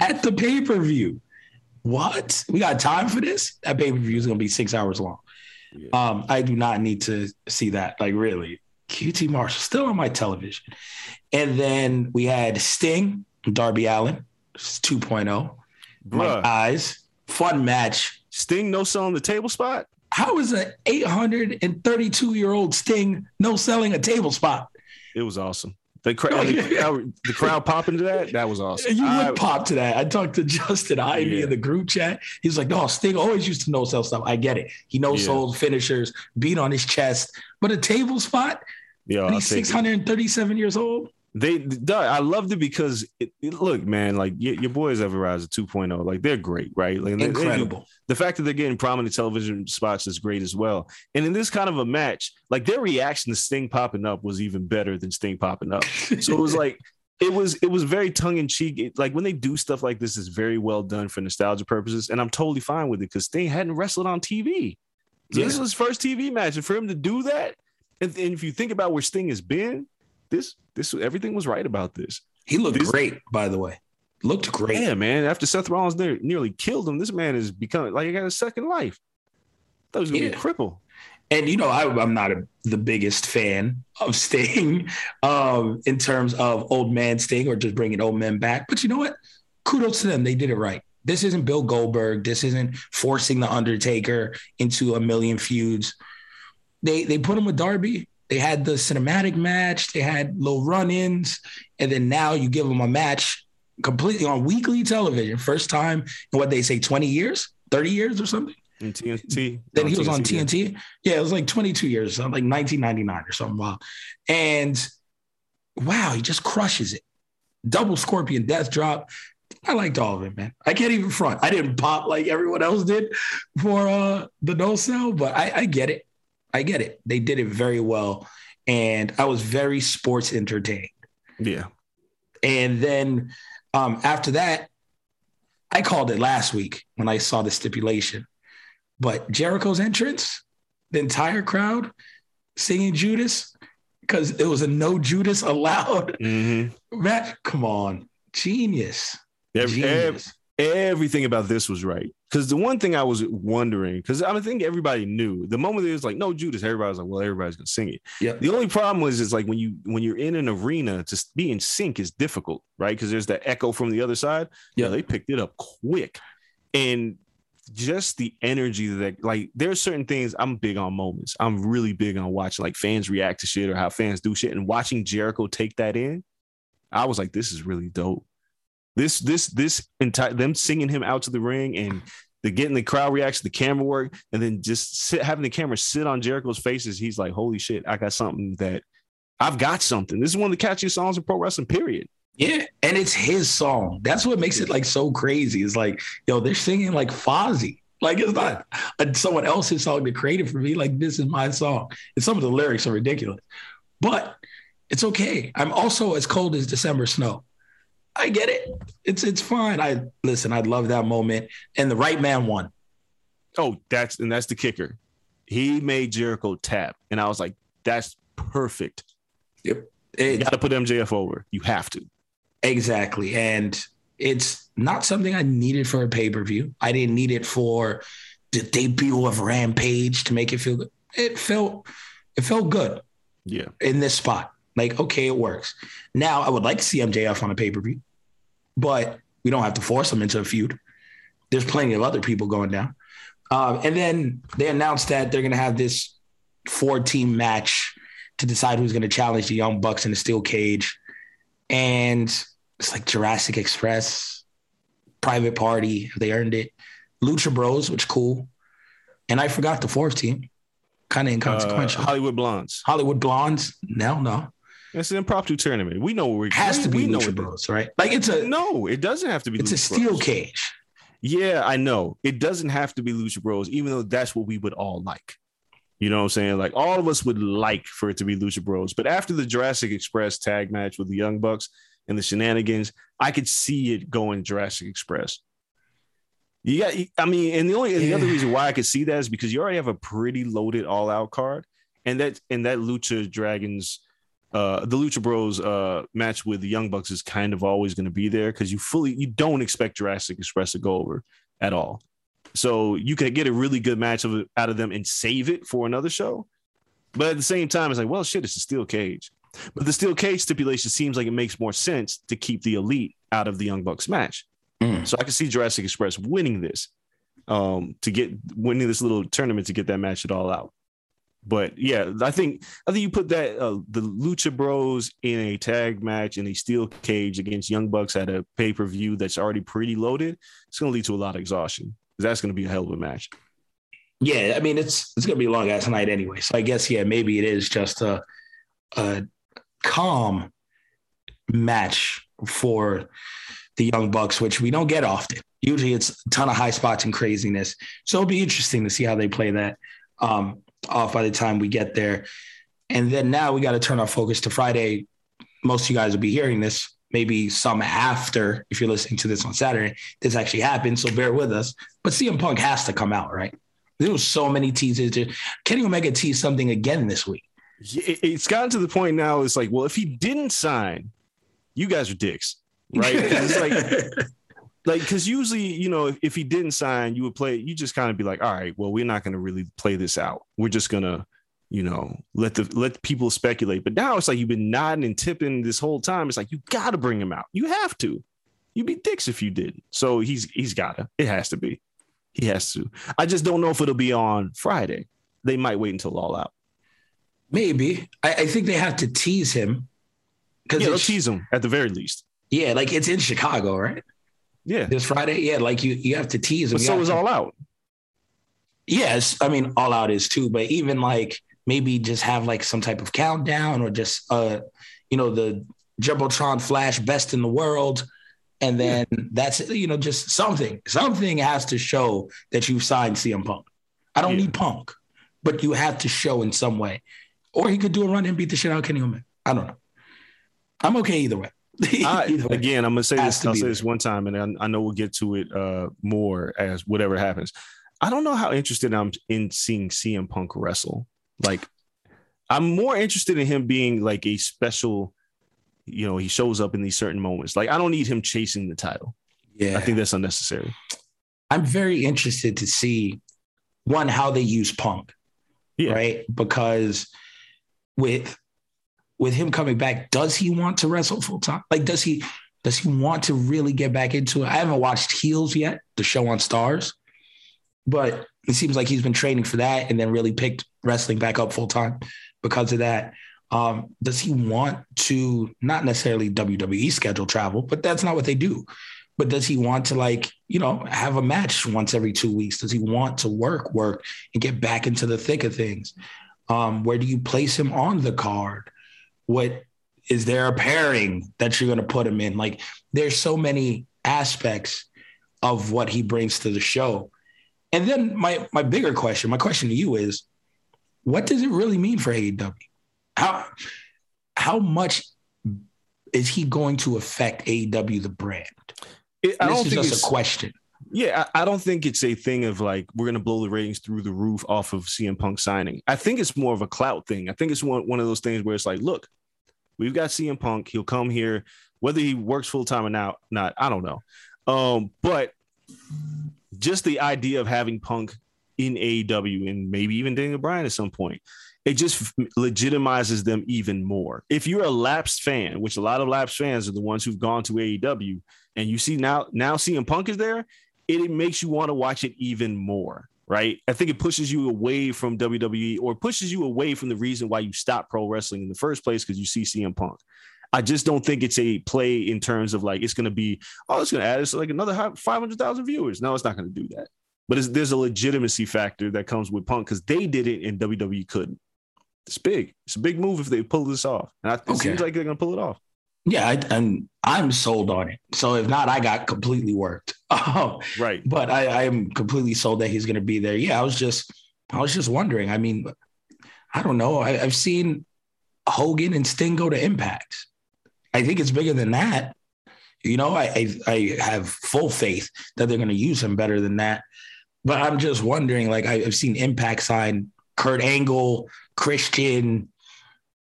Speaker 1: at the pay per view. What? We got time for this? That pay per view is going to be six hours long.
Speaker 2: Yeah.
Speaker 1: Um, I do not need to see that. Like, really. QT Marshall still on my television. And then we had Sting, Darby Allin, 2.0. My
Speaker 2: Bruh,
Speaker 1: eyes. Fun match.
Speaker 2: sting no selling the table spot
Speaker 1: How is an 832 year old Sting no selling a table spot?
Speaker 2: It was awesome. The crowd, the crowd, the crowd popping to that. That was awesome.
Speaker 1: You
Speaker 2: I-
Speaker 1: would pop to that. I talked to Justin Ivy
Speaker 2: Yeah.
Speaker 1: in the group chat. He's like, no, Sting always used to no sell stuff. I get it. He no
Speaker 2: Yeah.
Speaker 1: sold finishers, beat on his chest, but a table spot,
Speaker 2: yeah,
Speaker 1: he's
Speaker 2: take it.
Speaker 1: 637 years old.
Speaker 2: They, Doug, I loved it because it, it- look, man, like your, your boys Everrise 2.0, like they're great, right? Like they- they
Speaker 1: Incredible.
Speaker 2: the fact that they're getting prominent television spots is great as well. And in this kind of a match, like their reaction to Sting popping up was even better than Sting popping up. So it was like it was it was very tongue in cheek. Like when they do stuff like this, is very well done for nostalgia purposes, and I'm totally fine with it because Sting hadn't wrestled on TV. So This was his first TV match, and for him to do that, and, and if you think about where Sting has been, this this everything was right about this.
Speaker 1: He looked
Speaker 2: This-
Speaker 1: great, by the way. Looked great.
Speaker 2: Yeah, man. After Seth Rollins there nearly killed him, this man is becoming like he got a second life. Thought he was gonna be a cripple.
Speaker 1: And you know, I, I'm not a, the biggest fan of Sting um, in terms of old man Sting or just bringing old men back. But you know what? Kudos to them. They did it right. This isn't Bill Goldberg. This isn't forcing the Undertaker into a million feuds. They they put him with Darby. They had the cinematic match. They had little run-ins, and then now you give them a match completely on weekly television. First time in what they say, 20 years, 30 years or something.
Speaker 2: In TNT.
Speaker 1: Then he was on. TNT. Yeah, it was like 22 years, something like 1999 or something Wow. And wow, he just crushes it. Double scorpion death drop. I liked all of it, man. I can't even front. I didn't pop like everyone else did for uh the no sell, but I, I get it. I get it. They did it very well. And I was very sports entertained.
Speaker 2: Yeah.
Speaker 1: And then um, after that, I called it last week when I saw the stipulation. But Jericho's entrance, the entire crowd singing Judas, because it was a no Judas allowed.
Speaker 2: Mm-hmm.
Speaker 1: Man, come on. Genius.
Speaker 2: Every, ev-
Speaker 1: Genius.
Speaker 2: everything about this was right. Because the one thing I was wondering, because I think everybody knew the moment it was like, no Judas, everybody was like, well, everybody's gonna sing it.
Speaker 1: Yeah.
Speaker 2: The only problem was is like when you when you're in an arena to be in sync is difficult, right? Because there's that echo from the other side. Yeah, they picked it up quick, and just the energy that like there's certain things I'm big on moments. I'm really big on watching like fans react to shit or how fans do shit, and watching Jericho take that in, I was like, this is really dope. This this this entire them singing him out to the ring and the getting the crowd reaction, the camera work, and then just sit, having the camera sit on Jericho's faces. He's like, "Holy shit, I got something that I've got something." This is one of the catchiest songs in pro wrestling. Period.
Speaker 1: Yeah, and it's his song. That's what makes it like so crazy. It's like, yo, they're singing like Fozzy. Like it's not a, someone else's song to create it for me. Like this is my song. And some of the lyrics are ridiculous, but it's okay. I'm also as cold as December snow. I get it. It's it's fine. I listen. I love that moment, and the right man won.
Speaker 2: Oh, that's and that's the kicker. He made Jericho tap, and I was like, that's perfect.
Speaker 1: Yep.
Speaker 2: you got to put MJF over. You have to.
Speaker 1: Exactly, and it's not something I needed for a pay per view. I didn't need it for the debut of Rampage to make it feel good. It felt it felt good.
Speaker 2: Yeah.
Speaker 1: In this spot. Like, okay, it works. Now I would like to see MJF on a pay-per-view, but we don't have to force him into a feud. There's plenty of other people going down. Um, and then they announced that they're gonna have this four-team match to decide who's gonna challenge the Young Bucks in the steel cage. And it's like Jurassic Express, Private Party. They earned it. Lucha Bros, which cool. And I forgot the fourth team. Kind of inconsequential.
Speaker 2: Uh, Hollywood Blondes.
Speaker 1: Hollywood Blondes. No, no.
Speaker 2: It's an impromptu tournament. We know where
Speaker 1: it has to be we Lucha Bros, right?
Speaker 2: Like it's a no. It doesn't have to be.
Speaker 1: It's Lucha a steel Bros. cage.
Speaker 2: Yeah, I know. It doesn't have to be Lucha Bros, even though that's what we would all like. You know what I'm saying? Like all of us would like for it to be Lucha Bros. But after the Jurassic Express tag match with the Young Bucks, and the shenanigans, I could see it going Jurassic Express. You got, I mean, and the only yeah. the other reason why I could see that is because you already have a pretty loaded all out card, and that and that Lucha Dragons, uh, the Lucha Bros uh match with the Young Bucks is kind of always going to be there because you fully you don't expect Jurassic Express to go over at all. So you could get a really good match of out of them and save it for another show. But at the same time, it's like, well, shit, it's a steel cage. But the steel cage stipulation seems like it makes more sense to keep the elite out of the Young Bucks match. Mm. So I can see Jurassic Express winning this um, to get winning this little tournament to get that match it all out. But yeah, I think I think you put that uh, the Lucha Bros in a tag match in a steel cage against Young Bucks at a pay per view that's already pretty loaded. It's going to lead to a lot of exhaustion. That's going to be a hell of a match.
Speaker 1: Yeah, I mean it's it's going to be a long ass night anyway. So I guess yeah, maybe it is just a a calm match for the Young Bucks, which we don't get often. Usually it's a ton of high spots and craziness. So it'll be interesting to see how they play that um, off by the time we get there. And then now we got to turn our focus to Friday. Most of you guys will be hearing this, maybe some after, if you're listening to this on Saturday, this actually happened. So bear with us. But CM Punk has to come out, right? There was so many teases. Kenny Omega teased something again this week
Speaker 2: it's gotten to the point now. It's like, well, if he didn't sign, you guys are dicks, right? it's like, like because usually, you know, if, if he didn't sign, you would play. You just kind of be like, all right, well, we're not going to really play this out. We're just gonna, you know, let the let people speculate. But now it's like you've been nodding and tipping this whole time. It's like you got to bring him out. You have to. You'd be dicks if you didn't. So he's he's gotta. It has to be. He has to. I just don't know if it'll be on Friday. They might wait until all out.
Speaker 1: Maybe. I, I think they have to tease him.
Speaker 2: Because yeah, they'll tease him at the very least.
Speaker 1: Yeah, like it's in Chicago, right?
Speaker 2: Yeah.
Speaker 1: This Friday. Yeah, like you you have to tease him.
Speaker 2: But so is
Speaker 1: to,
Speaker 2: all out.
Speaker 1: Yes. I mean, all out is too, but even like maybe just have like some type of countdown or just uh, you know, the Jumbotron flash best in the world. And then yeah. that's you know, just something. Something has to show that you've signed CM Punk. I don't yeah. need Punk, but you have to show in some way. Or he could do a run and beat the shit out of Kenny Omega. I don't know. I'm okay either way.
Speaker 2: I. Again, I'm gonna say this. I'll say there. this one time, and I, I, know we'll get to it uh, more as whatever happens. I don't know how interested I'm in seeing CM Punk wrestle. Like, I'm more interested in him being like a special. You know, he shows up in these certain moments. Like, I don't need him chasing the title. Yeah, I think that's unnecessary.
Speaker 1: I'm very interested to see one how they use Punk, yeah. right? Because with with him coming back, does he want to wrestle full time? Like, does he does he want to really get back into it? I haven't watched Heels yet, the show on Starz, but it seems like he's been training for that and then really picked wrestling back up full time because of that. Um, does he want to not necessarily WWE schedule travel, but that's not what they do. but does he want to like you know have a match once every two weeks? Does he want to work, work, and get back into the thick of things? Um, where do you place him on the card? What is there a pairing that you're going to put him in? Like, there's so many aspects of what he brings to the show. And then my my bigger question, my question to you is, what does it really mean for AEW? How how much is he going to affect AEW the brand?
Speaker 2: It, I
Speaker 1: this
Speaker 2: don't
Speaker 1: is
Speaker 2: think
Speaker 1: just
Speaker 2: it's
Speaker 1: a question.
Speaker 2: Yeah, I, I don't think it's a thing of like we're gonna blow the ratings through the roof off of CM Punk signing. I think it's more of a clout thing. I think it's one one of those things where it's like, look, we've got CM Punk. He'll come here, whether he works full time or not. Not, I don't know. Um, but just the idea of having Punk in AEW and maybe even Daniel Bryan at some point, it just legitimizes them even more. If you're a lapsed fan, which a lot of lapsed fans are the ones who've gone to AEW, and you see now now CM Punk is there, it, it makes you want to watch it even more. Right. I think it pushes you away from WWE or pushes you away from the reason why you stopped pro wrestling in the first place because you see CM Punk. I just don't think it's a play in terms of like it's going to be, oh, it's going to add us like another 500,000 viewers. No, it's not going to do that. But there's a legitimacy factor that comes with Punk because they did it and WWE couldn't. It's big. It's a big move if they pull this off. And I, it
Speaker 1: Okay.
Speaker 2: seems like they're going to pull it off.
Speaker 1: Yeah, I, and I'm sold on it. So if not, I got completely worked. Um,
Speaker 2: Right.
Speaker 1: but I, I am completely sold that he's going to be there. Yeah, I was just, I was just wondering. I mean, I don't know. I, I've seen Hogan and Sting go to Impact. I think it's bigger than that. You know, I I, I have full faith that they're going to use him better than that. But I'm just wondering. Like I, I've seen Impact sign Kurt Angle, Christian,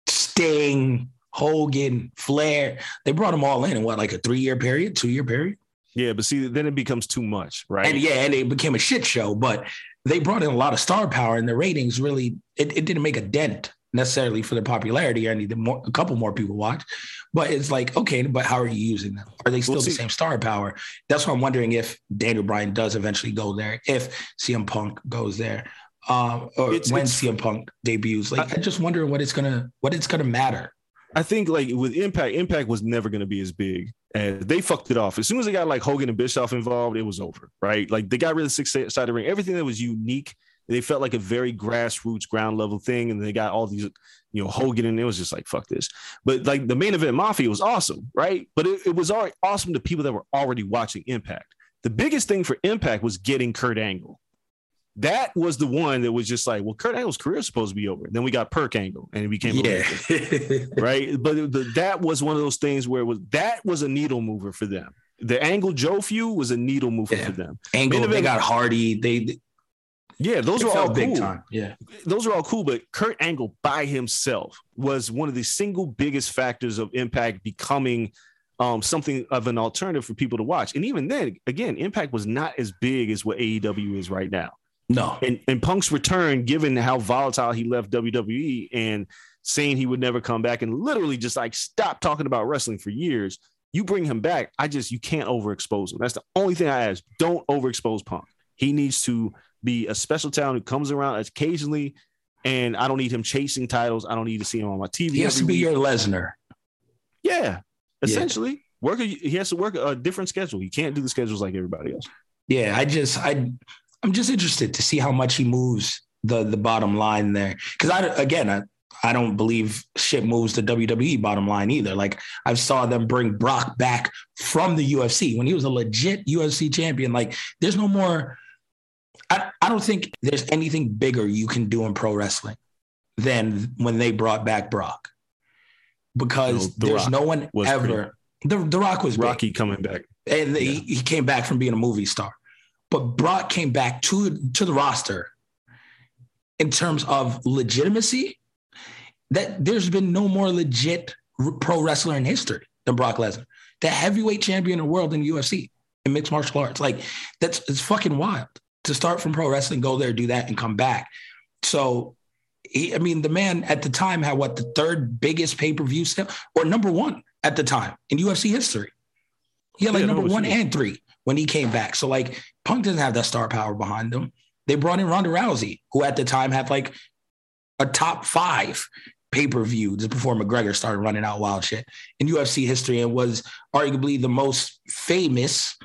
Speaker 1: Sting, Hogan, Flair. They brought them all in in what, like a three year period, two year period.
Speaker 2: Yeah. But see, then it becomes too much. Right.
Speaker 1: And yeah, and it became a shit show. But they brought in a lot of star power, and the ratings really it, it didn't make a dent necessarily for their popularity or anything. More, a couple more people watched, but it's like okay, but how are you using them? Are they still
Speaker 2: Well,
Speaker 1: the same star power? That's why I'm wondering if Daniel Bryan does eventually go there, if CM Punk goes there, um, or
Speaker 2: It's-
Speaker 1: when
Speaker 2: it's-
Speaker 1: CM Punk debuts. Like I, just wonder what it's gonna what it's gonna matter.
Speaker 2: I think like with Impact, Impact was never going to be as big as they fucked it off. As soon as they got like Hogan and Bischoff involved, it was over, right? Like they got rid of the six sided ring, everything that was unique. They felt like a very grassroots, ground level thing, and they got all these, you know, Hogan, and it was just like fuck this. But like the main event Mafia was awesome, right? But it, it was already awesome to people that were already watching Impact. The biggest thing for Impact was getting Kurt Angle. That was the one that was just like, well, Kurt Angle's career is supposed to be over. Then we got Perk Angle, and it became
Speaker 1: Yeah,
Speaker 2: right? But the, that was one of those things where it was that was a needle mover for them. The Angle Joe feud was a needle mover
Speaker 1: Yeah.
Speaker 2: for them.
Speaker 1: Angle. They got Hardy. They,
Speaker 2: Yeah, those were all
Speaker 1: felt big time. Yeah.
Speaker 2: Those are all cool, but Kurt Angle by himself was one of the single biggest factors of Impact becoming um, something of an alternative for people to watch. And even then, again, Impact was not as big as what AEW is right now.
Speaker 1: No.
Speaker 2: And, and Punk's return, given how volatile he left WWE and saying he would never come back and literally just like stop talking about wrestling for years, you bring him back. I just, you can't overexpose him. That's the only thing I ask. Don't overexpose Punk. He needs to be a special talent who comes around occasionally. And I don't need him chasing titles. I don't need to see him on my TV.
Speaker 1: He has to be
Speaker 2: week.
Speaker 1: your Lesnar.
Speaker 2: yeah, essentially. Work a, he has to work a different schedule. He can't do the schedules like everybody else.
Speaker 1: Yeah, I just I I'm just interested to see how much he moves the the bottom line there. Because I again I I don't believe shit moves the WWE bottom line either. Like I saw them bring Brock back from the UFC when he was a legit UFC champion. Like there's no more. I, I don't think there's anything bigger you can do in pro wrestling than when they brought back Brock. Because
Speaker 2: The
Speaker 1: there's
Speaker 2: Rock
Speaker 1: no one ever. The, the Rock was big
Speaker 2: Rocky coming back.
Speaker 1: and he, he came back from being a movie star. But Brock came back to to the roster in terms of legitimacy. That there's been no more legit pro wrestler in history than Brock Lesnar, the heavyweight champion of the world in UFC in mixed martial arts. Like that's it's fucking wild to start from pro wrestling, go there, do that, and come back. So, he, I mean, the man at the time had what the third biggest pay per view sale or number one at the time in UFC history. He had like
Speaker 2: Yeah,
Speaker 1: number
Speaker 2: it's
Speaker 1: one and three when he came back. So like Punk doesn't have that star power behind him. They brought in Ronda Rousey, who at the time had like a top five pay per view just before McGregor started running out wild shit in UFC history and was arguably the most famous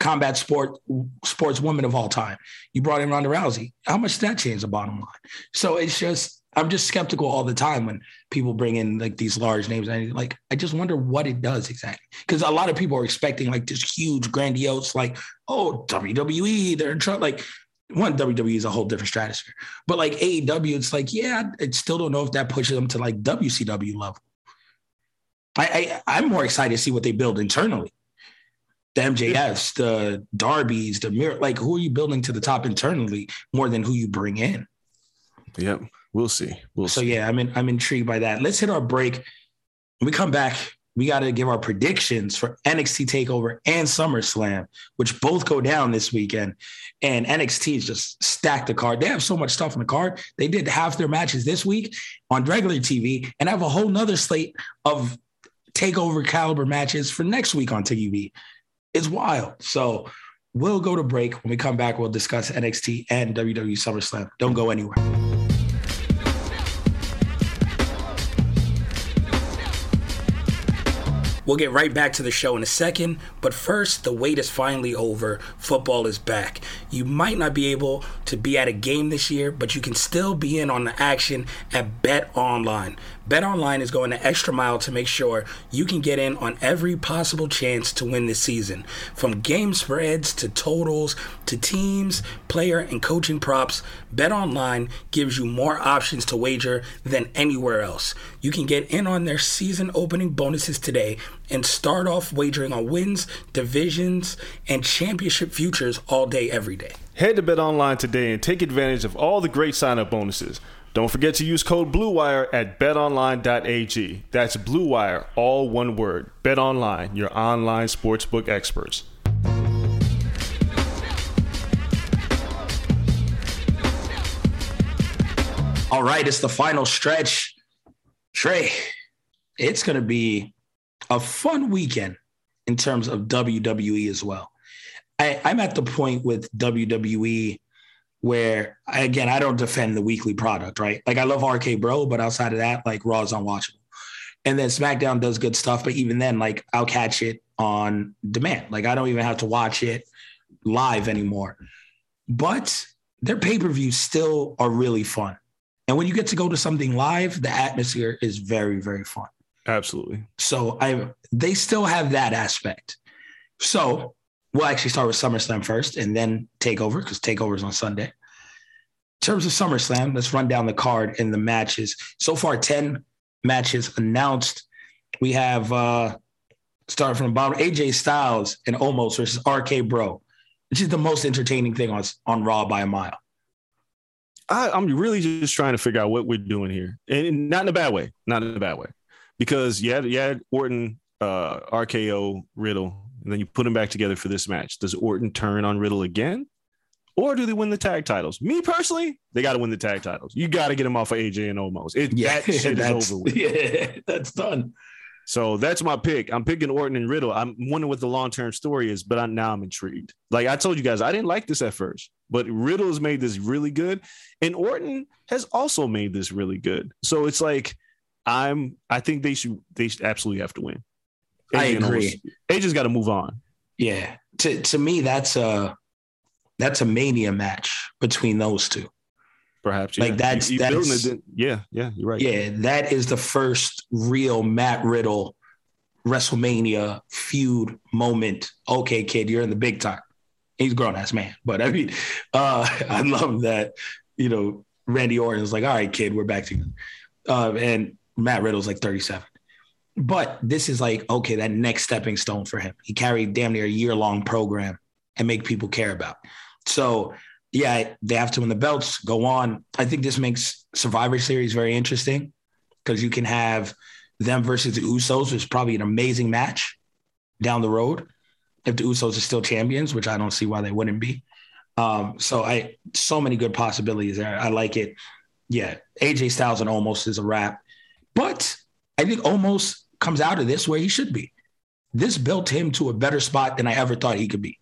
Speaker 1: combat sport sports woman of all time. You brought in Ronda Rousey. How much did that change the bottom line? So it's just I'm just skeptical all the time when people bring in like these large names. And like I just wonder what it does exactly. Because a lot of people are expecting like this huge, grandiose, like, oh, WWE, they're in trouble. Like one WWE is a whole different stratosphere. But like AEW, it's like, yeah, I still don't know if that pushes them to like WCW level. I, I I'm more excited to see what they build internally. The MJFs, the Darbys, the Miro, like who are you building to the top internally more than who you bring in?
Speaker 2: Yep. We'll see. We'll
Speaker 1: so
Speaker 2: see.
Speaker 1: yeah, I'm in, I'm intrigued by that. Let's hit our break. When we come back, we got to give our predictions for NXT Takeover and SummerSlam, which both go down this weekend. And NXT is just stacked the card. They have so much stuff on the card. They did half their matches this week on regular TV, and have a whole nother slate of takeover caliber matches for next week on TV. It's wild. So we'll go to break. When we come back, we'll discuss NXT and WWE SummerSlam. Don't go anywhere. We'll get right back to the show in a second, but first, the wait is finally over. Football is back. You might not be able to be at a game this year, but you can still be in on the action at Bet Online. Bet Online is going the extra mile to make sure you can get in on every possible chance to win this season. From game spreads to totals to teams, player, and coaching props, Bet Online gives you more options to wager than anywhere else. You can get in on their season opening bonuses today and start off wagering on wins, divisions, and championship futures all day, every day.
Speaker 2: Head to Bet Online today and take advantage of all the great sign up bonuses. Don't forget to use code BLUEWIRE at betonline.ag. That's BLUEWIRE, all one word. BetOnline, your online sportsbook experts.
Speaker 1: All right, it's the final stretch. Trey, it's going to be a fun weekend in terms of WWE as well. I, I'm at the point with WWE where, again, I don't defend the weekly product, right? Like, I love RK Bro, but outside of that, like, Raw is unwatchable. And then SmackDown does good stuff, but even then, like, I'll catch it on demand. Like, I don't even have to watch it live anymore. But their pay per views still are really fun. And when you get to go to something live, the atmosphere is very, very fun.
Speaker 2: Absolutely.
Speaker 1: So I they still have that aspect. So we'll actually start with SummerSlam first and then Takeover because Takeover is on Sunday. In terms of SummerSlam, let's run down the card and the matches. So far, 10 matches announced. We have uh starting from the bottom, AJ Styles and Omos versus RK Bro, which is the most entertaining thing on, on Raw by a mile.
Speaker 2: I, I'm really just trying to figure out what we're doing here, and not in a bad way, not in a bad way, because you had you had Orton, uh, RKO, Riddle, and then you put them back together for this match. Does Orton turn on Riddle again, or do they win the tag titles? Me personally, they got to win the tag titles. You got to get them off of AJ and Omos. It,
Speaker 1: Yeah,
Speaker 2: that shit is
Speaker 1: that's,
Speaker 2: over with.
Speaker 1: Yeah, that's done.
Speaker 2: So that's my pick. I'm picking Orton and Riddle. I'm wondering what the long term story is, but I, now I'm intrigued. Like I told you guys, I didn't like this at first, but Riddle has made this really good, and Orton has also made this really good. So it's like I'm. I think they should. They should absolutely have to win.
Speaker 1: I agree.
Speaker 2: Omos- AJ's got to move on.
Speaker 1: Yeah. To to me, that's a that's a mania match between those two.
Speaker 2: Perhaps
Speaker 1: Like, that's-
Speaker 2: You- you
Speaker 1: that's-
Speaker 2: it, yeah, yeah. You're right.
Speaker 1: Yeah, that is the first real Matt Riddle WrestleMania feud moment. Okay, kid, you're in the big time. He's a grown ass man, but I mean, uh, I love that. You know, Randy Orton's like, "All right, kid, we're back together," uh, and Matt Riddle's like 37. But this is like, okay, that next stepping stone for him. He carried damn near a year long program and make people care about. So, yeah, they have to win the belts, go on. I think this makes Survivor Series very interesting because you can have them versus the Usos, which is probably an amazing match down the road if the Usos are still champions, which I don't see why they wouldn't be. Um, so I so many good possibilities there. I like it. Yeah, AJ Styles and Omos is a wrap, but I think Omos comes out of this where he should be. This built him to a better spot than I ever thought he could be.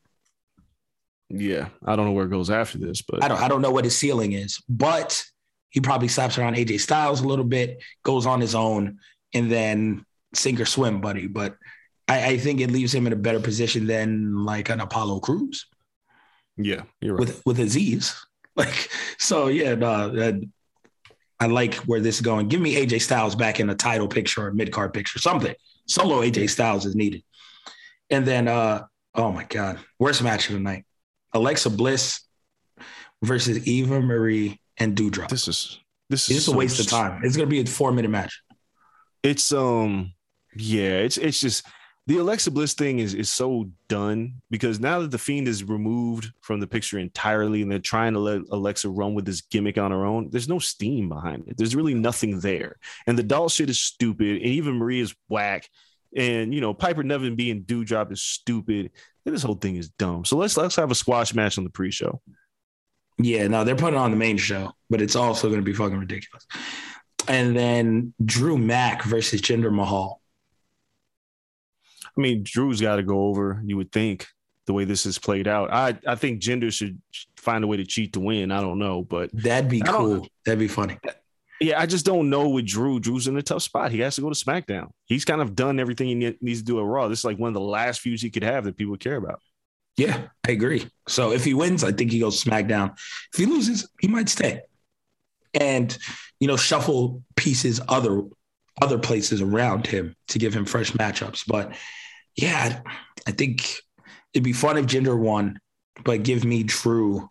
Speaker 2: Yeah. I don't know where it goes after this, but
Speaker 1: I don't I don't know what his ceiling is, but he probably slaps around AJ Styles a little bit, goes on his own, and then sink or swim, buddy. But I, I think it leaves him in a better position than like an Apollo Crews
Speaker 2: Yeah, you're right.
Speaker 1: with with Azeez. Like so, yeah. No, that- I like where this is going. Give me AJ Styles back in a title picture or a mid card picture, something. Solo AJ Styles is needed. And then, uh, oh my God, worst match of the night: Alexa Bliss versus Eva Marie and Doudrop.
Speaker 2: this is this
Speaker 1: It's
Speaker 2: is
Speaker 1: just a waste of time. It's gonna be a four minute match.
Speaker 2: it's um yeah it's it's just the alexa bliss thing is is so done because now that the fiend is removed from the picture entirely and they're trying to let alexa run with this gimmick on her own there's no steam behind it. There's really nothing there. And the doll shit is stupid and eva marie is whack. And you know piper niven being doudrop is stupid. And this whole thing is dumb. So let's let's have a squash match on the pre-show.
Speaker 1: Yeah, no, they're putting on the main show, but it's also going to be fucking ridiculous. And then Drew Mack versus Jinder Mahal.
Speaker 2: I mean, Drew's got to go over. You would think the way this is played out. I I think Jinder should find a way to cheat to win. I don't know, but
Speaker 1: That'd be cool. That'd be funny.
Speaker 2: yeah, I just don't know with Drew. Drew's in a tough spot. He has to go to SmackDown. He's kind of done everything he needs to do at Raw. This is like one of the last feuds he could have that people care about.
Speaker 1: Yeah, I agree. So if he wins, I think he goes SmackDown. If he loses, he might stay. And you know, shuffle pieces other other places around him to give him fresh matchups. But yeah, I think it'd be fun if Jinder won, but give me Drew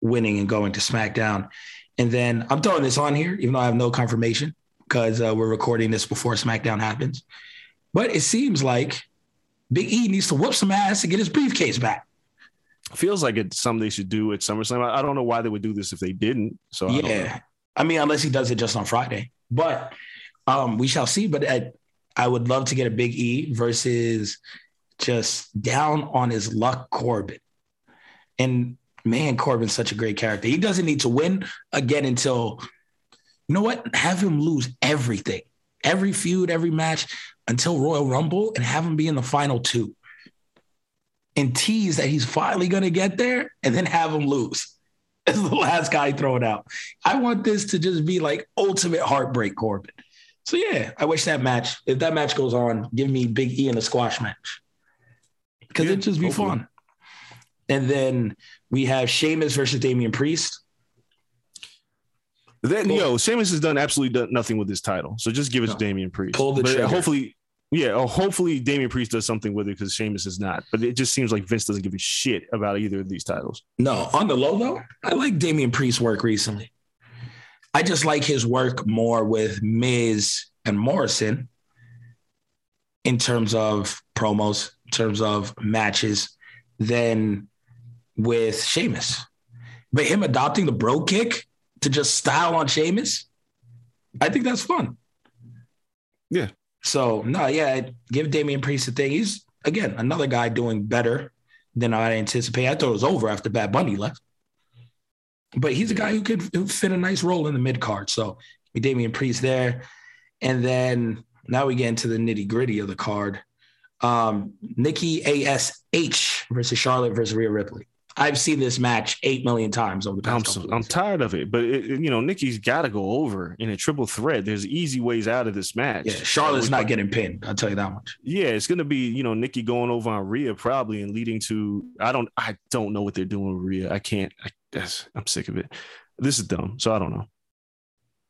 Speaker 1: winning and going to SmackDown. And then I'm throwing this on here, even though I have no confirmation because uh, we're recording this before SmackDown happens. But it seems like Big E needs to whoop some ass to get his briefcase back.
Speaker 2: Feels like it's something they should do at SummerSlam. I don't know why they would do this if they didn't. So I.
Speaker 1: Yeah. I mean, unless he does it just on Friday, but um, we shall see. But I, I would love to get a Big E versus just down on his luck Corbin. And man, Corbin's such a great character. He doesn't need to win again until, you know what? Have him lose everything, every feud, every match until Royal Rumble and have him be in the final two and tease that he's finally going to get there and then have him lose as the last guy thrown out. I want this to just be like ultimate heartbreak Corbin. So yeah, I wish that match, if that match goes on, give me Big E in a squash match. Because
Speaker 2: Yeah,
Speaker 1: it'd just be
Speaker 2: hopefully.
Speaker 1: fun. And then we have Sheamus versus Damian Priest.
Speaker 2: Then yo, Sheamus has done absolutely done nothing with his title. So just give it
Speaker 1: No.
Speaker 2: to Damian Priest.
Speaker 1: Pull the
Speaker 2: But uh,
Speaker 1: trigger.
Speaker 2: hopefully, yeah, oh, hopefully Damian Priest does something with it because Sheamus is not. But it just seems like Vince doesn't give a shit about either of these titles.
Speaker 1: No, on the low though, I like Damian Priest's work recently. I just like his work more with Miz and Morrison in terms of promos, in terms of matches, than with Sheamus. But him adopting the bro kick to just style on Sheamus, I think that's fun.
Speaker 2: Yeah.
Speaker 1: So no, yeah, give Damian Priest a thing. He's again another guy doing better than I anticipated. I thought it was over after Bad Bunny left. But he's a guy who could fit a nice role in the mid card. So Damian Priest there. And then now we get into the nitty gritty of the card. Um, Nikki ASH versus Charlotte versus Rhea Ripley. I've seen this match eight million times over the
Speaker 2: I'm
Speaker 1: past
Speaker 2: so, I'm tired of it. But it, you know, Nikki's got to go over in a triple threat. There's easy ways out of this match.
Speaker 1: Yeah, Charlotte's not getting pinned. I'll tell you that much.
Speaker 2: Yeah, it's gonna be you know Nikki going over on Rhea probably and leading to I don't I don't know what they're doing with Rhea. I can't. I, that's, I'm sick of it. This is dumb. So I don't know.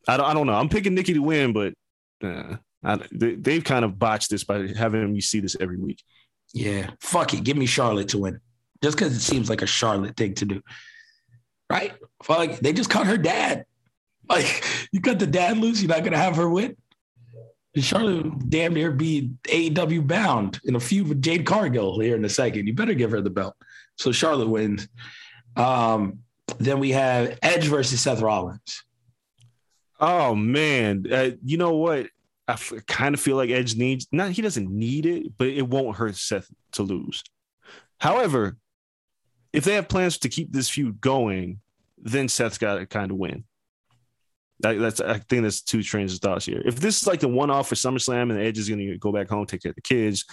Speaker 2: I don't. I don't know. I'm picking Nikki to win, but uh, I, they, they've kind of botched this by having me see this every week.
Speaker 1: Yeah, fuck it. Give me Charlotte to win. Just because it seems like a Charlotte thing to do. Right? Like they just cut her dad. Like, you cut the dad loose, you're not to have her win? Charlotte damn near be AEW bound in a feud with Jade Cargill here in a second. You better give her the belt. So Charlotte wins. Um, then we have Edge versus Seth Rollins.
Speaker 2: Oh man, uh, you know what? I f- kind of feel like Edge needs not. He doesn't need it, but it won't hurt Seth to lose. However, if they have plans to keep this feud going, then Seth's got to kind of win. That, that's I think that's two trains of thoughts here. If this is like the one off for SummerSlam and Edge is going to go back home, take care of the kids,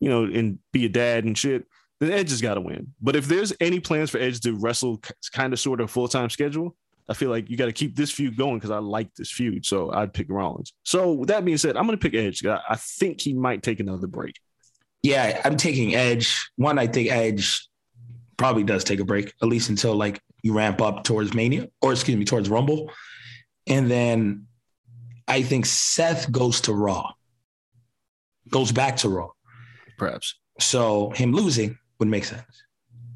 Speaker 2: you know, and be a dad and shit, then Edge has got to win. But if there's any plans for Edge to wrestle kind of sort of full time schedule, I feel like you got to keep this feud going because I like this feud. So I'd pick Rollins. So with that being said, I'm going to pick Edge. I, I think he might take another break.
Speaker 1: Yeah, I'm taking Edge. One, I think Edge probably does take a break, at least until like you ramp up towards Mania, or excuse me, towards Rumble. And then I think Seth goes to Raw, goes back to Raw.
Speaker 2: Perhaps.
Speaker 1: So him losing would make sense.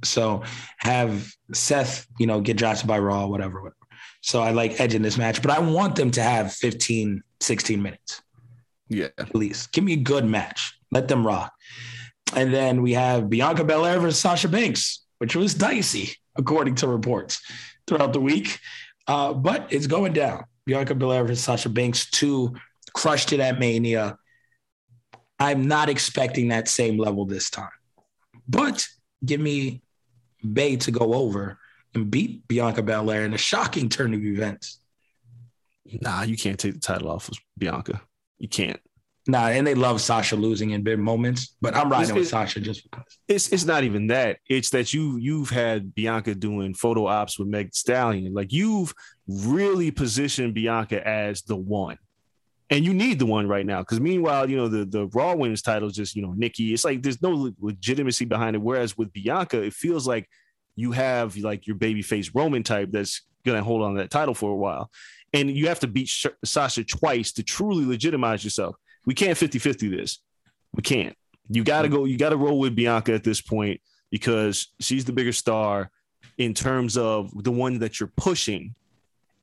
Speaker 1: So have Seth, you know, get drafted by Raw, whatever, whatever. So I like Edge in this match, but I want them to have 15, 16 minutes
Speaker 2: Yeah.
Speaker 1: at least. Give me a good match. Let them rock. And then we have Bianca Belair versus Sasha Banks, which was dicey, according to reports throughout the week. Uh, but it's going down. Bianca Belair versus Sasha Banks, two crushed it at Mania. I'm not expecting that same level this time. But give me Bay to go over and beat Bianca Belair in a shocking turn of events.
Speaker 2: Nah, you can't take the title off of Bianca. You can't.
Speaker 1: Nah, and they love Sasha losing in big moments, but I'm riding
Speaker 2: This
Speaker 1: with Sasha just because.
Speaker 2: It's it's not even that. It's that you you've had Bianca doing photo ops with Meg Stallion. Like you've really positioned Bianca as the one. And you need the one right now. Because meanwhile, you know, the the Raw Women's title is just, you know, Nikki. It's like there's no legitimacy behind it. Whereas with Bianca, it feels like you have like your babyface Roman type that's gonna hold on to that title for a while. And you have to beat Sh- Sasha twice to truly legitimize yourself. We can't 50-50 this. We can't. You got to go. You got to roll with Bianca at this point because she's the bigger star in terms of the one that you're pushing,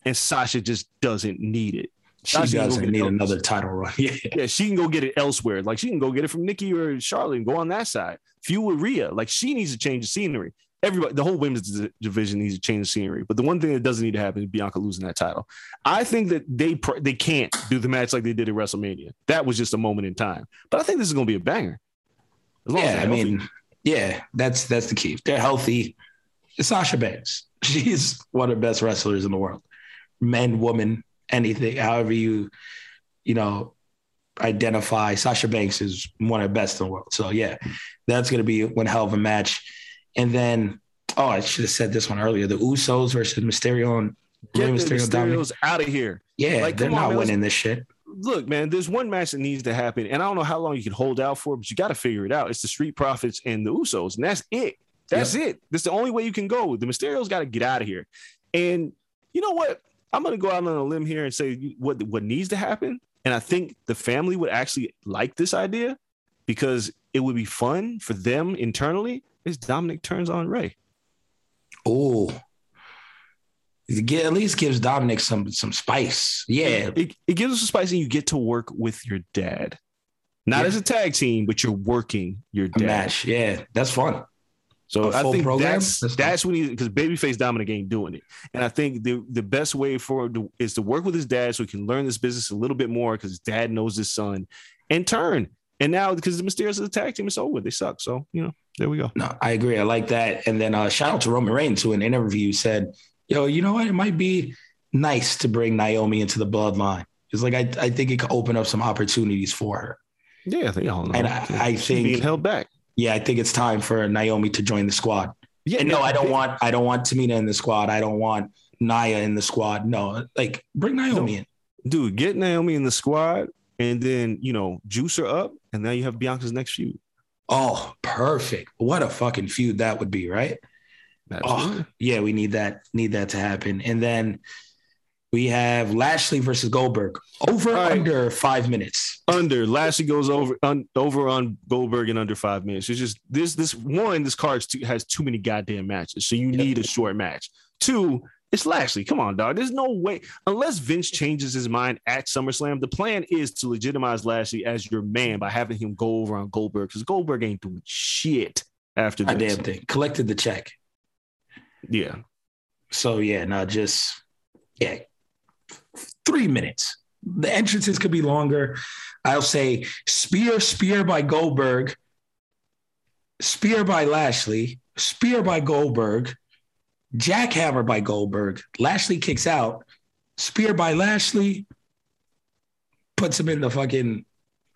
Speaker 2: and Sasha just doesn't need it.
Speaker 1: She
Speaker 2: Sasha
Speaker 1: doesn't need another title run. Yeah.
Speaker 2: Yeah, she can go get it elsewhere. Like she can go get it from Nikki or Charlotte and go on that side. Feud with Rhea. Like she needs to change the scenery. Everybody, the whole women's division needs to change the scenery. But the one thing that doesn't need to happen is Bianca losing that title. I think that they they can't do the match like they did at WrestleMania. That was just a moment in time. But I think this is going to be a banger.
Speaker 1: Yeah, I mean, yeah, that's that's the key. If they're healthy, it's Sasha Banks. She's one of the best wrestlers in the world. Men, woman, anything, however you, you know, identify. Sasha Banks is one of the best in the world. So yeah, that's gonna be one hell of a match. And then, oh, I should have said this one earlier: the Usos versus Mysterio and
Speaker 2: get
Speaker 1: Rey Mysterio.
Speaker 2: Mysterios out of here.
Speaker 1: Yeah,
Speaker 2: Like,
Speaker 1: they're
Speaker 2: come on,
Speaker 1: not winning this shit.
Speaker 2: look, man, there's one match that needs to happen, and I don't know how long you can hold out for, but you got to figure it out. It's the Street Profits and the Usos, and that's it. That's it. That's the only way you can go. The Mysterios got to get out of here. And you know what? I'm gonna go out on a limb here and say what what needs to happen. And I think the family would actually like this idea because it would be fun for them internally. Is Dominic turns on Rey?
Speaker 1: Oh, at least gives Dominic some some spice. Yeah,
Speaker 2: It, it gives us a spice, and you get to work with your dad, not
Speaker 1: Yeah.
Speaker 2: as a tag team, but you're working your
Speaker 1: a match. Yeah, that's fun.
Speaker 2: So I
Speaker 1: full
Speaker 2: think
Speaker 1: program?
Speaker 2: that's
Speaker 1: That's
Speaker 2: that's, what he because babyface Dominic ain't doing it, and I think the the best way for him to, is to work with his dad so he can learn this business a little bit more because his dad knows his son, and turn. And now because the Mysterios is a tag team, it's over. They suck. So you know, there we go.
Speaker 1: No, I agree. I like that. And then uh, shout out to Roman Reigns who in an interview said, "Yo, you know what? It might be nice to bring Naomi into the bloodline. It's like I I think it could open up some opportunities for her.
Speaker 2: Yeah, all know.
Speaker 1: And I- I think-
Speaker 2: being held back.
Speaker 1: Yeah, I think it's time for Naomi to join the squad.
Speaker 2: Yeah,
Speaker 1: And no, I don't want I don't want Tamina in the squad. I don't want Nia in the squad. No, like bring Naomi in.
Speaker 2: dude. Get Naomi in the squad, and then you know juice her up, and now you have Bianca's next feud.
Speaker 1: Oh, perfect. What a fucking feud that would be, right?
Speaker 2: Absolutely.
Speaker 1: Oh, yeah, we need that. Need that to happen. And then we have Lashley versus Goldberg over
Speaker 2: right.
Speaker 1: under five minutes.
Speaker 2: under Lashley goes over un, over on Goldberg in under five minutes. It's just this this one this card too, has too many goddamn matches, so you need a short match. Two, it's Lashley. Come on, dog. There's no way unless Vince changes his mind at SummerSlam. The plan is to legitimize Lashley as your man by having him go over on Goldberg because Goldberg ain't doing shit after this.
Speaker 1: damn thing. Collected the check.
Speaker 2: Yeah,
Speaker 1: So yeah, no, just yeah, three minutes. The entrances could be longer. I'll say spear, spear by Goldberg, spear by Lashley, spear by Goldberg, jackhammer by Goldberg. Lashley kicks out, spear by Lashley, puts him in the fucking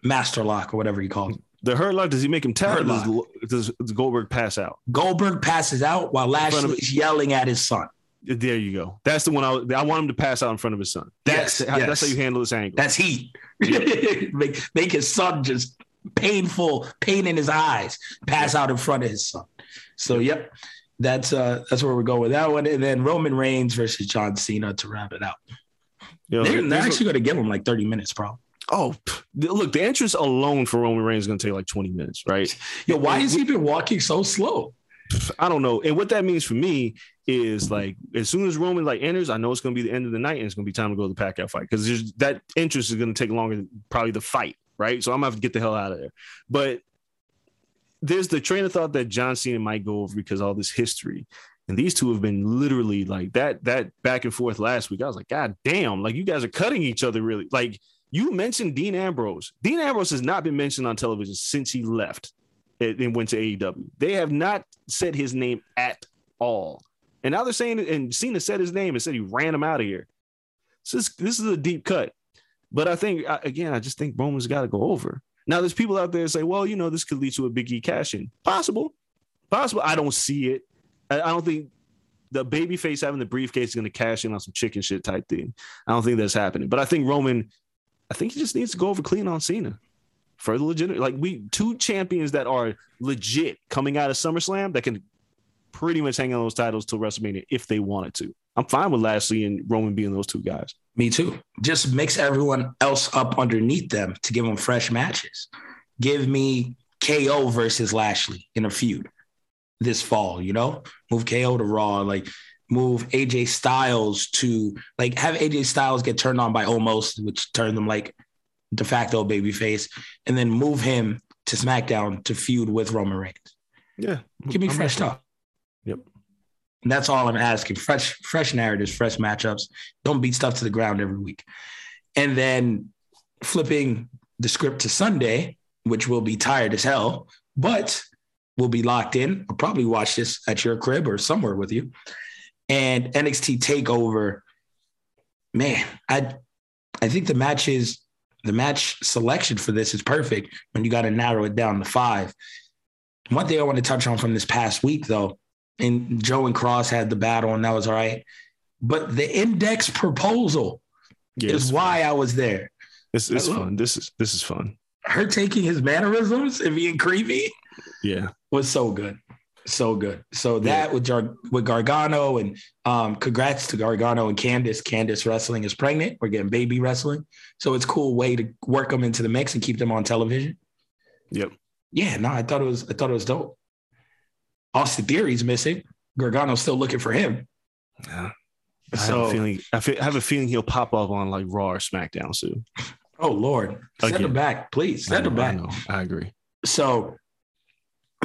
Speaker 1: master lock or whatever he call it.
Speaker 2: the hurt lock. Does he make him tap? Does, does, Goldberg pass out?
Speaker 1: Goldberg passes out while
Speaker 2: Lashley
Speaker 1: is yelling at his son.
Speaker 2: There you go. That's the one I, I want him to pass out in front of his son. That's
Speaker 1: Yes,
Speaker 2: how,
Speaker 1: yes.
Speaker 2: that's how you handle this angle.
Speaker 1: That's heat. make, make his son just painful, pain in his eyes, pass out in front of his son. So, yep, that's uh that's where we're going with that one. And then Roman Reigns versus John Cena to wrap it out.
Speaker 2: Yo,
Speaker 1: They're, they're actually going to give him like 30 minutes, probably.
Speaker 2: oh, look, the entrance alone for Roman Reigns is going to take like 20 minutes, right?
Speaker 1: Yo, why has he been walking so slow?
Speaker 2: I don't know. And what that means for me is like as soon as Roman like enters, I know it's going to be the end of the night and it's going to be time to go to the Pacquiao fight because that entrance is going to take longer than probably the fight, right? So I'm gonna have to get the hell out of there. But there's the train of thought that John Cena might go over because all this history. And these two have been literally like that, that back and forth last week. I was like, God damn, like you guys are cutting each other really. Like you mentioned Dean Ambrose. Dean Ambrose has not been mentioned on television since he left and went to AEW. They have not said his name at all. And now they're saying, and Cena said his name and said he ran him out of here. So this, this is a deep cut. But I think, again, I just think Roman's got to go over. Now, there's people out there say, well, you know, this could lead to a Big E cash in. Possible. Possible. I don't see it. I, I don't think the babyface having the briefcase is going to cash in on some chicken shit type thing. I don't think that's happening. But I think Roman, I think he just needs to go over clean on Cena. For the legit, like we two champions that are legit coming out of SummerSlam that can pretty much hang on those titles till WrestleMania if they wanted to. I'm fine with Lashley and Roman being those two guys.
Speaker 1: Me too. Just mix everyone else up underneath them to give them fresh matches. Give me KO versus Lashley in a feud this fall, you know? Move KO to Raw, like move AJ Styles to like have AJ Styles get turned on by almost, which turned them like de facto babyface, and then move him to SmackDown to feud with Roman Reigns.
Speaker 2: Yeah,
Speaker 1: Give me
Speaker 2: I'm
Speaker 1: fresh
Speaker 2: with you.
Speaker 1: stuff.
Speaker 2: Yep.
Speaker 1: And that's all I'm asking. Fresh, fresh narratives, fresh matchups. Don't beat stuff to the ground every week. And then flipping the script to Sunday, which will be tired as hell, but we'll be locked in. I'll probably watch this at your crib or somewhere with you. And NXT takeover. Man, I I think the match is the match selection for this is perfect when you got to narrow it down to five. One thing I want to touch on from this past week, though, and Joe and Kross had the battle, and that was all right. But the index proposal
Speaker 2: yeah.
Speaker 1: is why I was there.
Speaker 2: it's, it's
Speaker 1: I love-
Speaker 2: fun. This is this is fun.
Speaker 1: Her taking his mannerisms and being creepy
Speaker 2: Yeah,
Speaker 1: was so good. So good. So that with Jar- with Gargano and um, congrats to Gargano and Candice. Candice wrestling is pregnant. We're getting baby wrestling. So it's a cool way to work them into the mix and keep them on television.
Speaker 2: yep.
Speaker 1: Yeah, no, I thought it was I thought it was dope. Austin Theory's missing. Gargano's still looking for him.
Speaker 2: Yeah. I have a feeling. I, fe- I have a feeling he'll pop up on like Raw or SmackDown soon.
Speaker 1: Oh Lord, send
Speaker 2: Again.
Speaker 1: him back, please. Send him back.
Speaker 2: I. I agree.
Speaker 1: So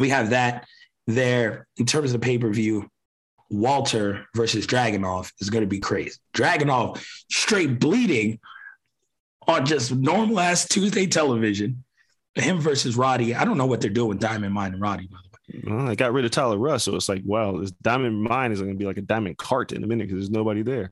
Speaker 1: we have that there in terms of the pay per view. Walter versus Dragunov is going to be crazy. Dragunov straight bleeding on just normal ass Tuesday television. Him versus Roddy. I don't know what they're doing, Diamond Mine and Roddy, by the way.
Speaker 2: Well, I got rid of Tyler Rust, so it's like, wow, this diamond mine is going to be like a diamond cart in a minute because there's nobody there.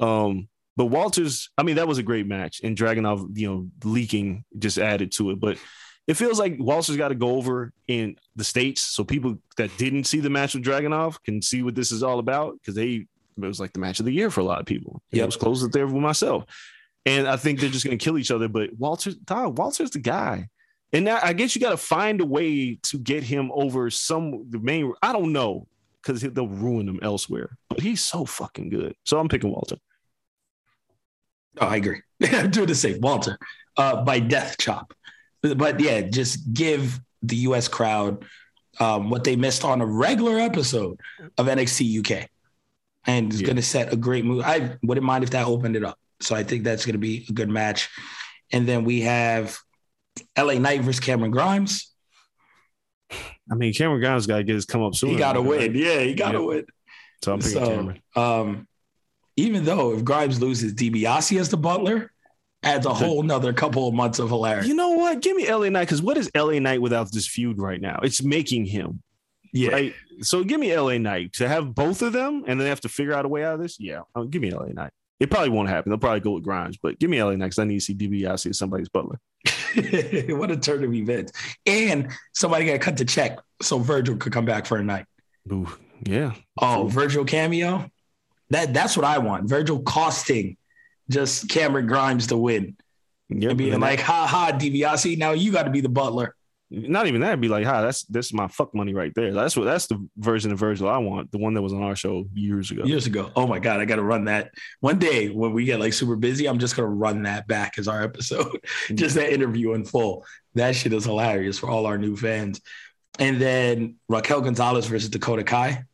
Speaker 2: Um, but Walters, I mean, that was a great match, and Dragunov, you know, leaking just added to it. But it feels like Walters got to go over in the states so people that didn't see the match with Dragunov can see what this is all about because they it was like the match of the year for a lot of people. Yeah, was close up there with myself, and I think they're just going to kill each other. But Walters, Walters the guy. And now I guess you got to find a way to get him over some the main. I don't know because they'll ruin him elsewhere. But he's so fucking good. So I'm picking Walter.
Speaker 1: Oh, I agree. I'm doing the same. Walter uh, by Death Chop. But yeah, just give the US crowd um, what they missed on a regular episode of NXT UK. And it's
Speaker 2: Yeah.
Speaker 1: going to set a great move. I wouldn't mind if that opened it up. So I think that's going to be a good match. And then we have LA Knight versus Cameron Grimes.
Speaker 2: I mean, Cameron Grimes got to get his come up soon.
Speaker 1: He got to win. Yeah, he got to
Speaker 2: Yeah.
Speaker 1: win.
Speaker 2: So I'm picking
Speaker 1: So,
Speaker 2: Cameron.
Speaker 1: um, even though if Grimes loses DiBiase as the butler, adds a whole nother couple of months of hilarity.
Speaker 2: You know what? Give me LA Knight because what is LA Knight without this feud right now? It's making him.
Speaker 1: Yeah.
Speaker 2: Right? So give me LA Knight to have both of them and then they have to figure out a way out of this. Yeah. Uh, give me LA Knight. It probably won't happen. They'll probably go with Grimes, but give me LA Knight because I need to see DiBiase as somebody's butler.
Speaker 1: what a turn of events. And somebody got cut the check so Virgil could come back for a night.
Speaker 2: Ooh, yeah.
Speaker 1: Oh, Virgil cameo. That that's what I want. Virgil costing just Cameron Grimes to win
Speaker 2: Yep.
Speaker 1: and being
Speaker 2: and
Speaker 1: like, "Ha ha, DiBiase, now you got to be the butler."
Speaker 2: Not even that, it'd be like, hi, that's that's my fuck money right there. That's what that's the version of Virgil I want, the one that was on our show years ago.
Speaker 1: Years ago. Oh my god, I got to run that one day when we get like super busy. I'm just gonna run that back as our episode, mm. just that interview in full. That shit is hilarious for all our new fans. And then Raquel Gonzalez versus Dakota Kai.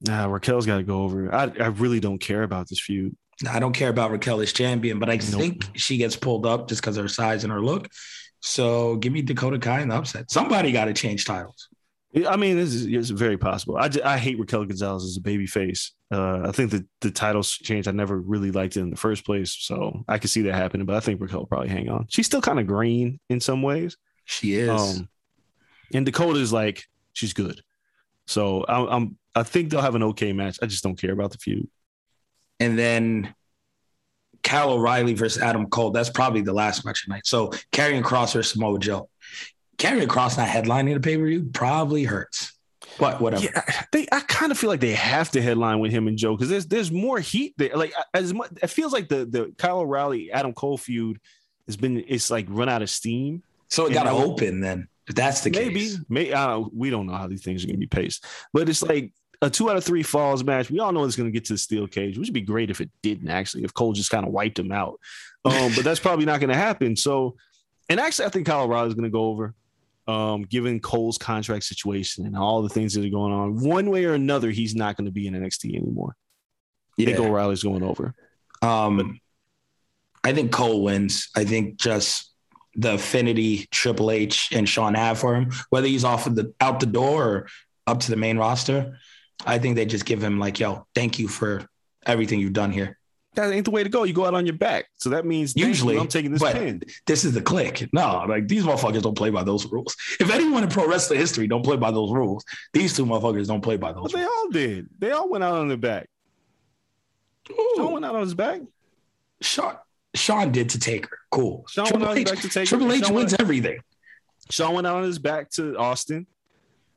Speaker 2: Nah, Raquel's got to go over. I I really don't care about this feud.
Speaker 1: I don't care about Raquel as champion, but I
Speaker 2: Nope.
Speaker 1: think she gets pulled up just because of her size and her look. So give me Dakota Kai in the upset. Somebody got to change titles.
Speaker 2: I mean, this is it's very possible. I, I hate Raquel Gonzalez as a baby face. Uh, I think that the titles change. I never really liked it in the first place, so I could see that happening. But I think Raquel will probably hang on. She's still kind of green in some ways.
Speaker 1: She is.
Speaker 2: Um, and Dakota is like she's good. So I'm, I'm I think they'll have an okay match. I just don't care about the feud.
Speaker 1: and then Kyle O'Reilly versus Adam Cole. That's probably the last match tonight. So Karrion Kross versus Samoa Joe. Karrion Kross not headlining the pay per view probably hurts, but whatever.
Speaker 2: Yeah, they. I kind of feel like they have to headline with him and Joe because there's there's more heat there. Like as much, it feels like the the Kyle O'Reilly Adam Cole feud has been it's like run out of steam.
Speaker 1: So it got to open then. If that's the
Speaker 2: maybe,
Speaker 1: case.
Speaker 2: maybe I uh, don't, we don't know how these things are going to be paced, but it's like a two out of three falls match. We all know it's going to get to the steel cage, which would be great if it didn't actually, if Cole just kind of wiped him out. Um, but that's probably not going to happen. So, and actually, I think Colorado is going to go over, um, given Cole's contract situation and all the things that are going on. One way or another, he's not going to be in NXT anymore. I think
Speaker 1: Yeah.
Speaker 2: O'Reilly's going over.
Speaker 1: Um, I think Cole wins. I think just the affinity Triple H and Shawn have for him, whether he's off of the out the door or up to the main roster, I think they just give him like, "Yo, thank you for everything you've done here."
Speaker 2: That ain't the way to go. You go out on your back. So that means
Speaker 1: Usually,
Speaker 2: I'm taking this pin.
Speaker 1: this is the Kliq. No, like these motherfuckers don't play by those rules. If anyone in pro wrestling history don't play by those rules, these two motherfuckers don't play by
Speaker 2: But
Speaker 1: those
Speaker 2: they all did. They all went out on their back.
Speaker 1: Shawn
Speaker 2: went out on his back.
Speaker 1: Shawn, Shawn did to Taker. Cool.
Speaker 2: Shawn
Speaker 1: Triple
Speaker 2: went out
Speaker 1: H,
Speaker 2: back to Taker.
Speaker 1: Triple H
Speaker 2: Shawn
Speaker 1: wins
Speaker 2: went-
Speaker 1: everything.
Speaker 2: Shawn went out on his back to Austin.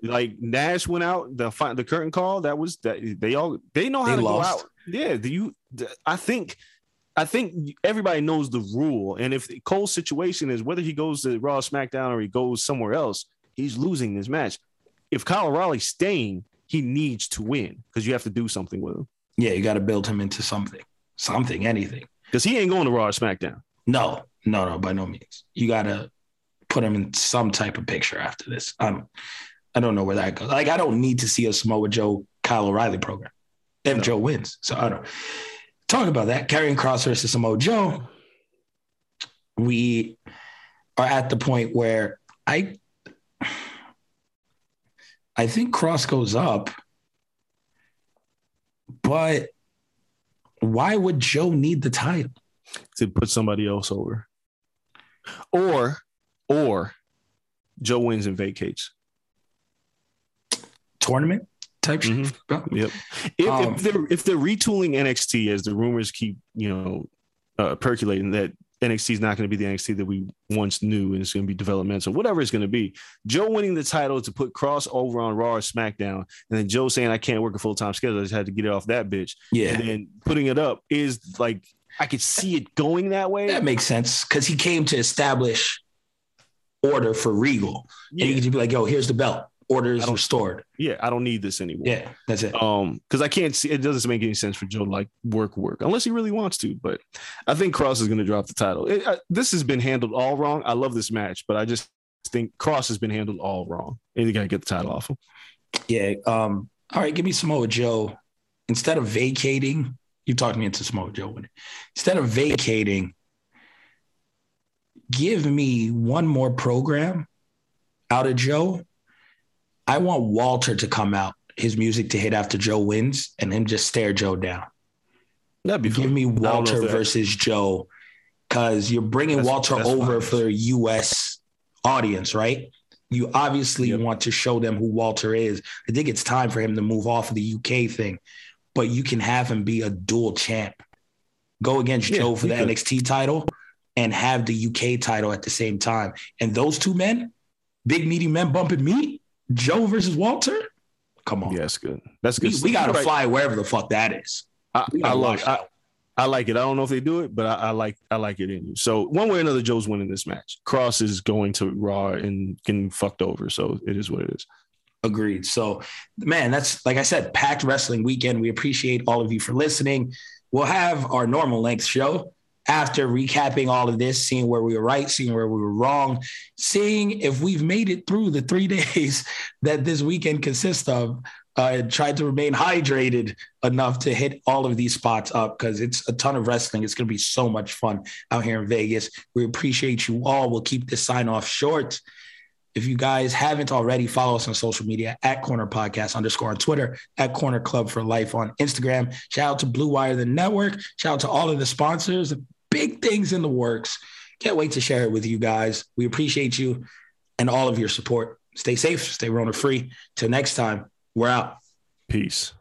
Speaker 2: Like Nash went out the the curtain call. That was that they all they know how
Speaker 1: They
Speaker 2: to
Speaker 1: lost.
Speaker 2: go out. Yeah, do you? I think. I think everybody knows the rule, and if Cole's situation is whether he goes to Raw, SmackDown, or he goes somewhere else, he's losing this match. If Kyle O'Reilly's staying, he needs to win because you have to do something with him
Speaker 1: Yeah, you got to build him into something, something, anything.
Speaker 2: because he ain't going to Raw SmackDown.
Speaker 1: No, no, no, by no means. You got to put him in some type of picture after this. Don't, I don't know where that goes. Like, I don't need to see a Samoa Joe Kyle O'Reilly program if
Speaker 2: No.
Speaker 1: Joe wins. So I don't talk about that. Karrion Kross versus Samoa Joe. We are at the point where I, I think Cross goes up, but why would Joe need the title?
Speaker 2: to put somebody else over. Or, or Joe wins and vacates.
Speaker 1: Tournament type shit.
Speaker 2: Yep. If,
Speaker 1: Um,
Speaker 2: if they're if they're retooling NXT as the rumors keep you know uh, percolating that NXT is not going to be the NXT that we once knew and it's going to be developmental, whatever it's going to be. Joe winning the title to put Kross over on Raw or SmackDown, and then Joe saying I can't work a full time schedule, I just had to get it off that bitch,
Speaker 1: Yeah.
Speaker 2: and then putting it up is like I could see it going that way.
Speaker 1: That makes sense because he came to establish order for Regal. And he could be like, yo, here's the belt. Order
Speaker 2: I
Speaker 1: is
Speaker 2: don't-
Speaker 1: restored.
Speaker 2: yeah, I don't need this anymore.
Speaker 1: Yeah, that's it.
Speaker 2: Um, because I can't see it doesn't make any sense for Joe to like work work unless he really wants to. But I think Kross is going to drop the title. It, I, this has been handled all wrong. I love this match, but I just think Kross has been handled all wrong, and you got to get the title off him.
Speaker 1: Yeah. Um, all right, give me Samoa Joe. Instead of vacating, you talked me into Samoa Joe winning. Instead of vacating, give me one more program out of Joe. I want Walter to come out, his music to hit after Joe wins, and then just stare Joe down.
Speaker 2: That'd be
Speaker 1: Give
Speaker 2: fun.
Speaker 1: me
Speaker 2: I don't know
Speaker 1: Walter versus Joe because you're bringing
Speaker 2: That's-
Speaker 1: Walter
Speaker 2: that's
Speaker 1: over
Speaker 2: fine.
Speaker 1: for a U.S. audience, right? You obviously
Speaker 2: Yep.
Speaker 1: want to show them who Walter is. I think it's time for him to move off of the UK thing, but you can have him be a dual champ. Go against
Speaker 2: Yeah,
Speaker 1: Joe for the
Speaker 2: could.
Speaker 1: NXT title and have the UK title at the same time. And those two men, big meaty men bumping meat, Joe versus Walter. Come on.
Speaker 2: Yeah, that's good. That's good.
Speaker 1: we, we got to
Speaker 2: Right.
Speaker 1: fly wherever the fuck that is.
Speaker 2: I, I like I, I, like it. I don't know if they do it, but I, I, like I like it in you. So one way or another, Joe's winning this match. Kross is going to Raw and getting fucked over. So it is what it is.
Speaker 1: Agreed. So, man, that's like I said, packed wrestling weekend. We appreciate all of you for listening. We'll have our normal length show after recapping all of this, seeing where we were right, seeing where we were wrong, seeing if we've made it through the three days that this weekend consists of. Uh, tried to remain hydrated enough to hit all of these spots up because it's a ton of wrestling. It's going to be so much fun out here in Vegas. We appreciate you all. We'll keep this sign off short. If you guys haven't already, follow us on social media at Corner Podcast underscore on Twitter, at Corner Club for Life on Instagram. Shout out to Blue Wire, the network. Shout out to all of the sponsors, big things in the works. Can't wait to share it with you guys. We appreciate you and all of your support. Stay safe, stay Rona free. Till next time, we're out.
Speaker 2: Peace.